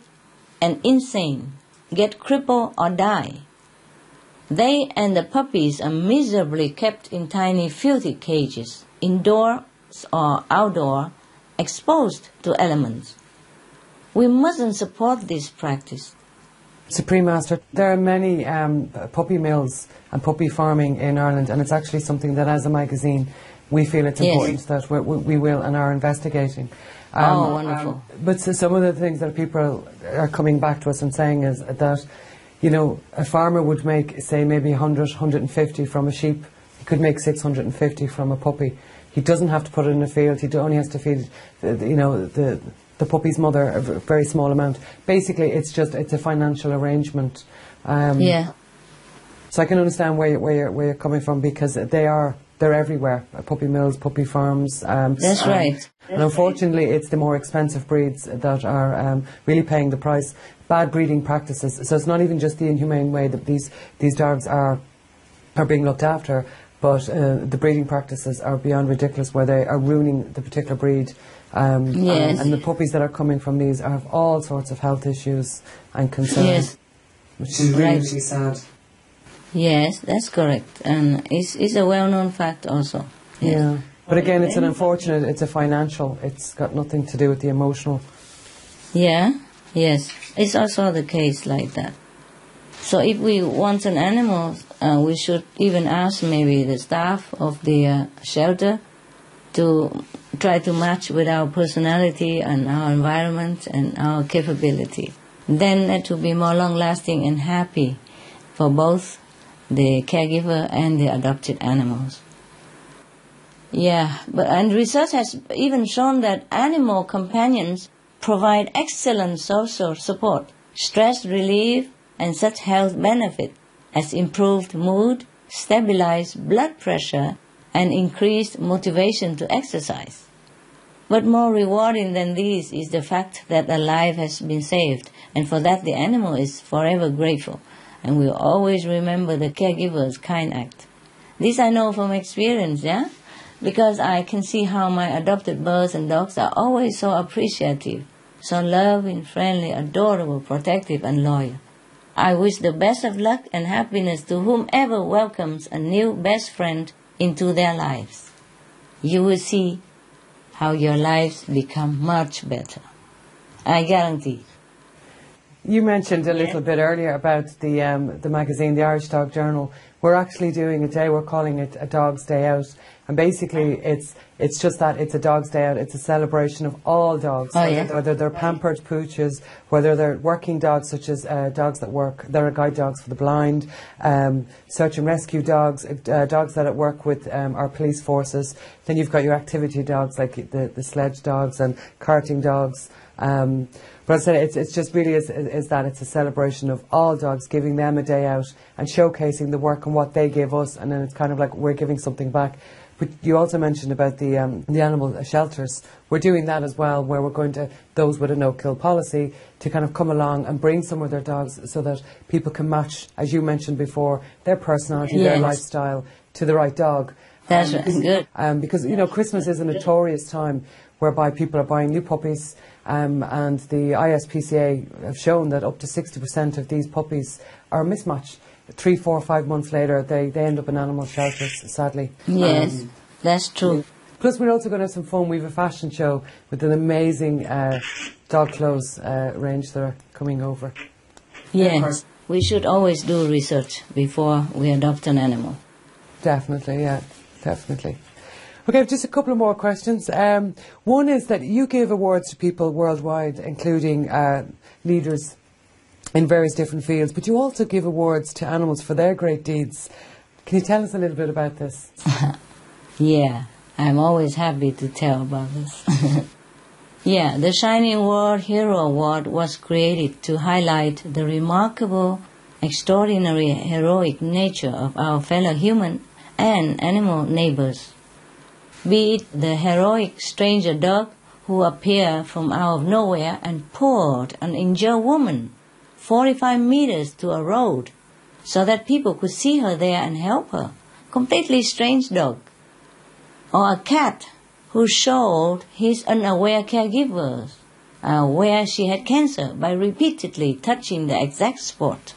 and insane, get crippled or die. They and the puppies are miserably kept in tiny filthy cages, indoors or outdoor, exposed to elements. We mustn't support this practice. Supreme Master, there are many um, puppy mills and puppy farming in Ireland, and it's actually something that, as a magazine, we feel it's Yes. important that we, we will and are investigating. Oh, wonderful. but so some of the things that people are coming back to us and saying is that, you know, a farmer would make, say, maybe 100, 150 from a sheep. He could make 650 from a puppy. He doesn't have to put it in a field. He only has to feed, you know, the the puppy's mother a very small amount. Basically, it's just it's a financial arrangement. Um, Yeah. So I can understand where, you- where, you're, where you're coming from because they are they're everywhere. Puppy mills, puppy farms. Um, That's um, right. And unfortunately, it's the more expensive breeds that are um, really paying the price. Bad breeding practices. So it's not even just the inhumane way that these these dogs are are being looked after, but uh, the breeding practices are beyond ridiculous, where they are ruining the particular breed. Um, Yes. and, and the puppies that are coming from these have all sorts of health issues and concerns, Yes. which is really, Right. really sad. Yes, that's correct. And it's, it's a well known fact also. Yeah. But again, it's an unfortunate, it's a financial, it's got nothing to do with the emotional. Yeah, yes. It's also the case like that. So if we want an animal, uh, we should even ask maybe the staff of the uh, shelter to try to match with our personality and our environment and our capability. Then it will be more long lasting and happy for both the caregiver and the adopted animals. Yeah, but and research has even shown that animal companions provide excellent social support, stress relief, and such health benefit as improved mood, stabilized blood pressure, and increased motivation to exercise. But more rewarding than these is the fact that a life has been saved, and for that the animal is forever grateful, and will always remember the caregiver's kind act. This I know from experience, yeah? Because I can see how my adopted birds and dogs are always so appreciative, so loving, friendly, adorable, protective, and loyal. I wish the best of luck and happiness to whomever welcomes a new best friend into their lives. You will see how your lives become much better. I guarantee. You mentioned a little bit earlier about the um, the magazine, the Irish Dog Journal. We're actually doing a day. We're calling it a Dog's Day Out, and basically, it's it's just that it's a Dog's Day Out. It's a celebration of all dogs, Oh, whether, yeah. whether they're pampered pooches, whether they're working dogs, such as uh, dogs that work. There are guide dogs for the blind, um, search and rescue dogs, uh, dogs that work with um, our police forces. Then you've got your activity dogs, like the the sledge dogs and carting dogs. Um, but I said it's, it's just really is, is, is that it's a celebration of all dogs, giving them a day out and showcasing the work and what they give us, and then it's kind of like we're giving something back. But you also mentioned about the um, the animal shelters. We're doing that as well, where we're going to those with a no kill policy to kind of come along and bring some of their dogs so that people can match, as you mentioned before, their personality, their lifestyle to the right dog. That's Um, good. um, because you know Christmas is a notorious time whereby people are buying new puppies, um, and the ISPCA have shown that up to 60% of these puppies are mismatched. Three, four, five months later, they, they end up in animal shelters, sadly. Yes, Um, that's true. Plus, we're also going to have some fun. We have a fashion show with an amazing uh, dog clothes uh, range that are coming over. Yes, we should always do research before we adopt an animal. Definitely, yeah, definitely. Okay, just a couple of more questions. Um, one is that you give awards to people worldwide, including uh, leaders in various different fields, but you also give awards to animals for their great deeds. Can you tell us a little bit about this? Yeah, I'm always happy to tell about this. yeah, the Shining World Hero Award was created to highlight the remarkable, extraordinary, heroic nature of our fellow human and animal neighbors. Be it the heroic stranger dog who appeared from out of nowhere and pulled an injured woman 45 meters to a road so that people could see her there and help her. Completely strange dog. Or a cat who showed his unaware caregivers uh, where she had cancer by repeatedly touching the exact spot.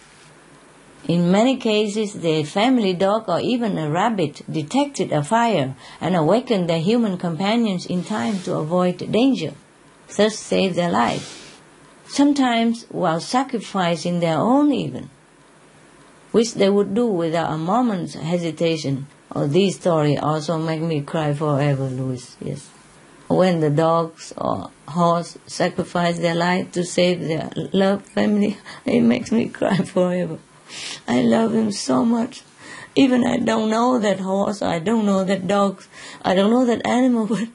In many cases, the family dog or even a rabbit detected a fire and awakened their human companions in time to avoid danger, thus saved their life. sometimes while sacrificing their own even, which they would do without a moment's hesitation. Oh, this story also make me cry forever, Louis, yes. When the dogs or horse sacrifice their life to save their loved family, it makes me cry forever. I love him so much. Even I don't know that horse, I don't know that dog, I don't know that animal, but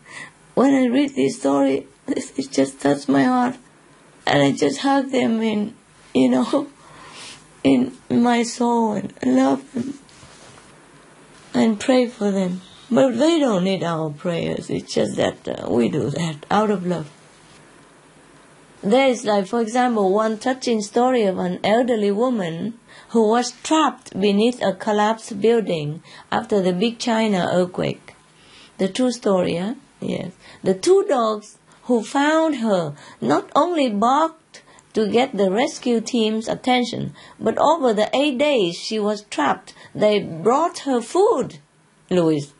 when I read this story, it just touched my heart. And I just hug them in, you know, in my soul and love them and pray for them. But they don't need our prayers. It's just that uh, we do that out of love. There is, like, for example, one touching story of an elderly woman who was trapped beneath a collapsed building after the big China earthquake. The true story, yeah? Yes. The two dogs who found her not only barked to get the rescue team's attention, but over the eight days she was trapped, they brought her food, Louis,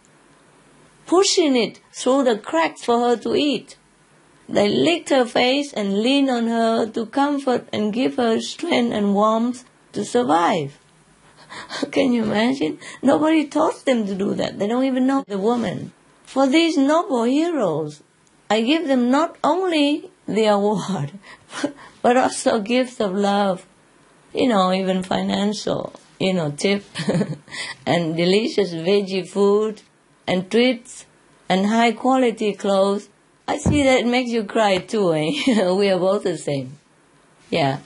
pushing it through the cracks for her to eat. They licked her face and leaned on her to comfort and give her strength and warmth to survive. Can you imagine? Nobody taught them to do that. They don't even know the woman. For these noble heroes, I give them not only the award, but also gifts of love, you know, even financial, you know, tip, and delicious veggie food, and treats, and high quality clothes. I see that makes you cry too, eh? we are both the same. Yeah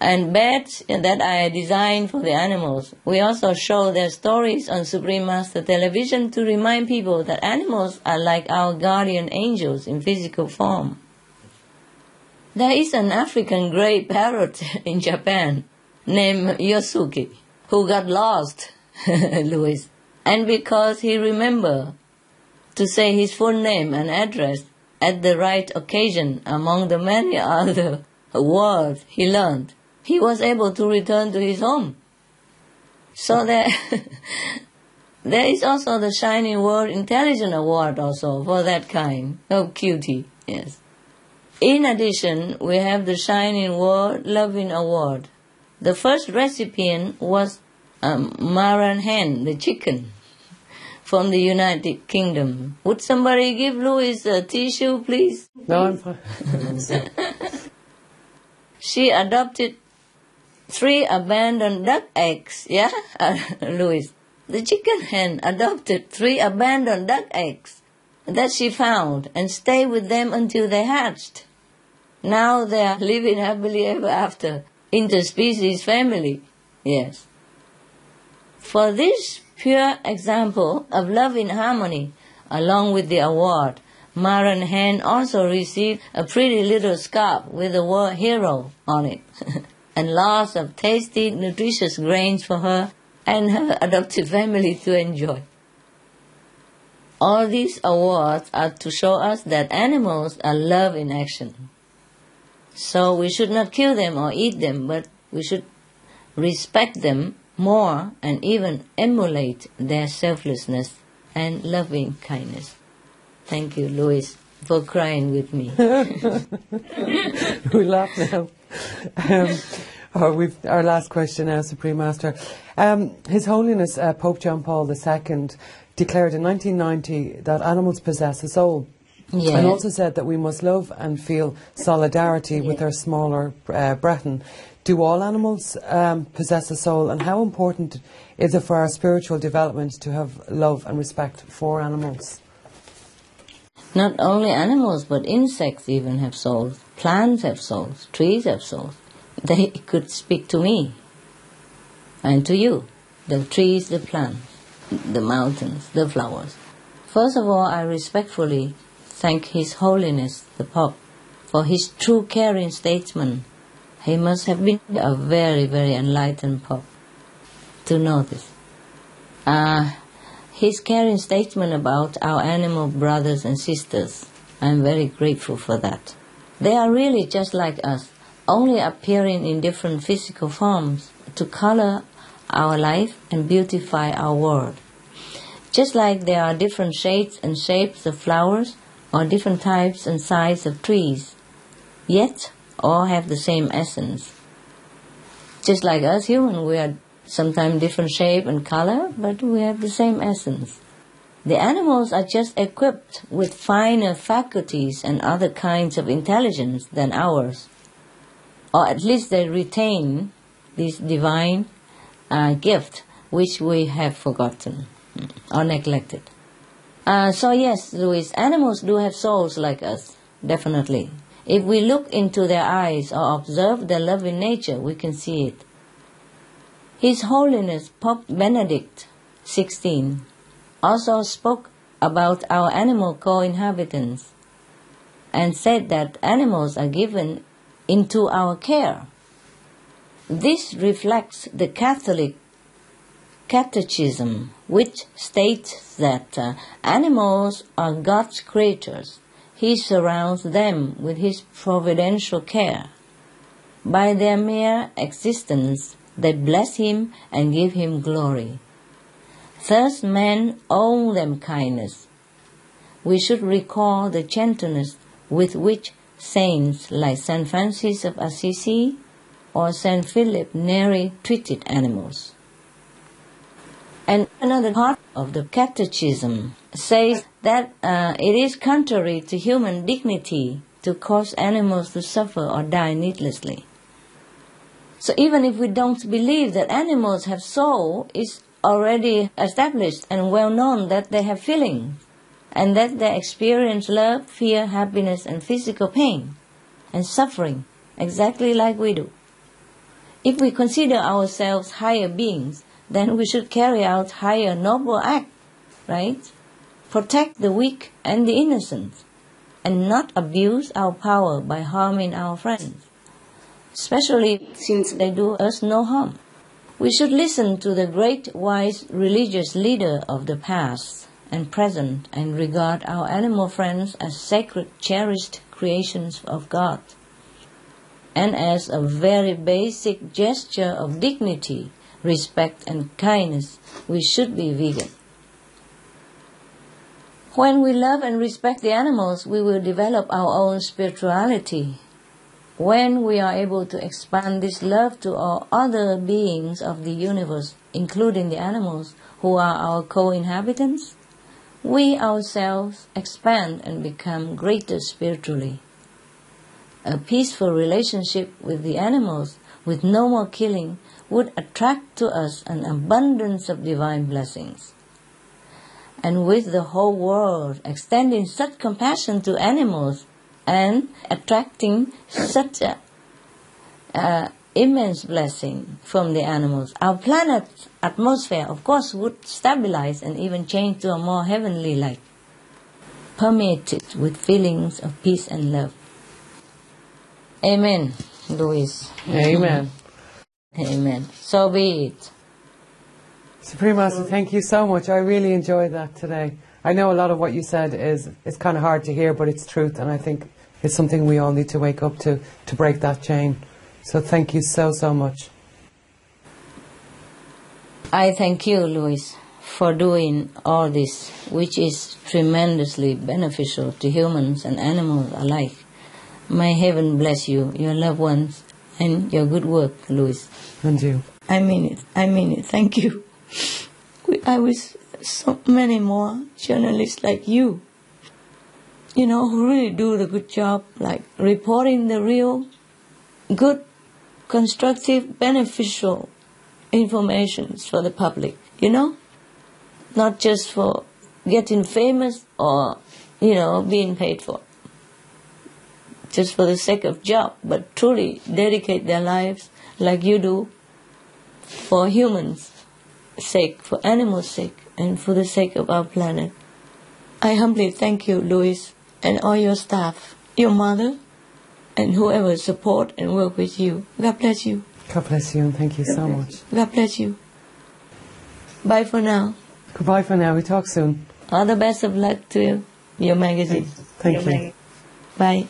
and beds that I designed for the animals. We also show their stories on Supreme Master Television to remind people that animals are like our guardian angels in physical form. There is an African grey parrot in Japan named Yosuke who got lost, Louis, and because he remembered to say his full name and address at the right occasion among the many other words he learned, he was able to return to his home. So there, there is also the Shining World Intelligent Award also for that kind of cutie, yes. In addition, we have the Shining World Loving Award. The first recipient was um, Maran hen, the chicken, from the United Kingdom. Would somebody give Louis a tissue, please? No, I'm fine. she adopted three abandoned duck eggs, yeah, uh, Louis. The chicken hen adopted three abandoned duck eggs that she found and stayed with them until they hatched. Now they are living happily ever after, interspecies family, yes. For this pure example of love in harmony, along with the award, Maran Hen also received a pretty little scarf with the word hero on it. and lots of tasty, nutritious grains for her and her adoptive family to enjoy. All these awards are to show us that animals are love in action. So we should not kill them or eat them, but we should respect them more and even emulate their selflessness and loving kindness. Thank you, Louis, for crying with me. we laugh now. Um, oh, our last question now, Supreme Master. Um, His Holiness uh, Pope John Paul II declared in 1990 that animals possess a soul. Yeah. And also said that we must love and feel solidarity yeah. with our smaller uh, brethren. Do all animals um, possess a soul, and how important is it for our spiritual development to have love and respect for animals? Not only animals, but insects even have souls. Plants have souls. Trees have souls. They could speak to me and to you. The trees, the plants, the mountains, the flowers. First of all, I respectfully thank His Holiness the Pope for his true caring statesman. He must have been a very, very enlightened Pope to know this. Uh, his caring statement about our animal brothers and sisters, I'm very grateful for that. They are really just like us, only appearing in different physical forms to color our life and beautify our world. Just like there are different shades and shapes of flowers or different types and sizes of trees, yet all have the same essence. Just like us human, we are sometimes different shape and color, but we have the same essence. The animals are just equipped with finer faculties and other kinds of intelligence than ours. Or at least they retain this divine uh, gift which we have forgotten or neglected. Uh, so, yes, Louis, animals do have souls like us, definitely. If we look into their eyes or observe their loving nature, we can see it. His Holiness Pope Benedict XVI also spoke about our animal co-inhabitants and said that animals are given into our care. This reflects the Catholic Catechism, which states that uh, animals are God's creatures. He surrounds them with His providential care. By their mere existence, they bless Him and give Him glory. Thus men owe them kindness. We should recall the gentleness with which saints like Saint Francis of Assisi or Saint Philip Neri treated animals. And another part of the Catechism says that uh, it is contrary to human dignity to cause animals to suffer or die needlessly. So even if we don't believe that animals have soul, it's already established and well known that they have feelings and that they experience love, fear, happiness, and physical pain and suffering exactly like we do. If we consider ourselves higher beings, then we should carry out higher noble acts, right? Protect the weak and the innocent, and not abuse our power by harming our friends, especially since they do us no harm. We should listen to the great wise religious leader of the past and present and regard our animal friends as sacred, cherished creations of God. And as a very basic gesture of dignity, respect, and kindness, we should be vegan. When we love and respect the animals, we will develop our own spirituality when we are able to expand this love to all other beings of the universe, including the animals who are our co inhabitants, we ourselves expand and become greater spiritually. A peaceful relationship with the animals, with no more killing, would attract to us an abundance of divine blessings. And with the whole world extending such compassion to animals and attracting such a uh, immense blessing from the animals. Our planet's atmosphere, of course, would stabilize and even change to a more heavenly light, permeated with feelings of peace and love. Amen, Louis. Amen. Amen. So be it. Supreme Master, thank you so much. I really enjoyed that today. I know a lot of what you said is it's kind of hard to hear, but it's truth, and I think it's something we all need to wake up to to break that chain. So thank you so so much. I thank you, Louis, for doing all this, which is tremendously beneficial to humans and animals alike. May heaven bless you, your loved ones, and your good work, Louis. And you. I mean it. I mean it. Thank you. I wish so many more journalists like you, you know, who really do the good job, like reporting the real, good, constructive, beneficial informations for the public, you know? Not just for getting famous or, you know, being paid for. Just for the sake of job, but truly dedicate their lives like you do for humans' sake, for animals' sake, and for the sake of our planet. I humbly thank you, Louis, and all your staff, your mother, and whoever support and work with you. God bless you. God bless you and thank you so much. God bless you. Bye for now. Goodbye for now. We talk soon. All the best of luck to you, your magazine. Thank you. Bye.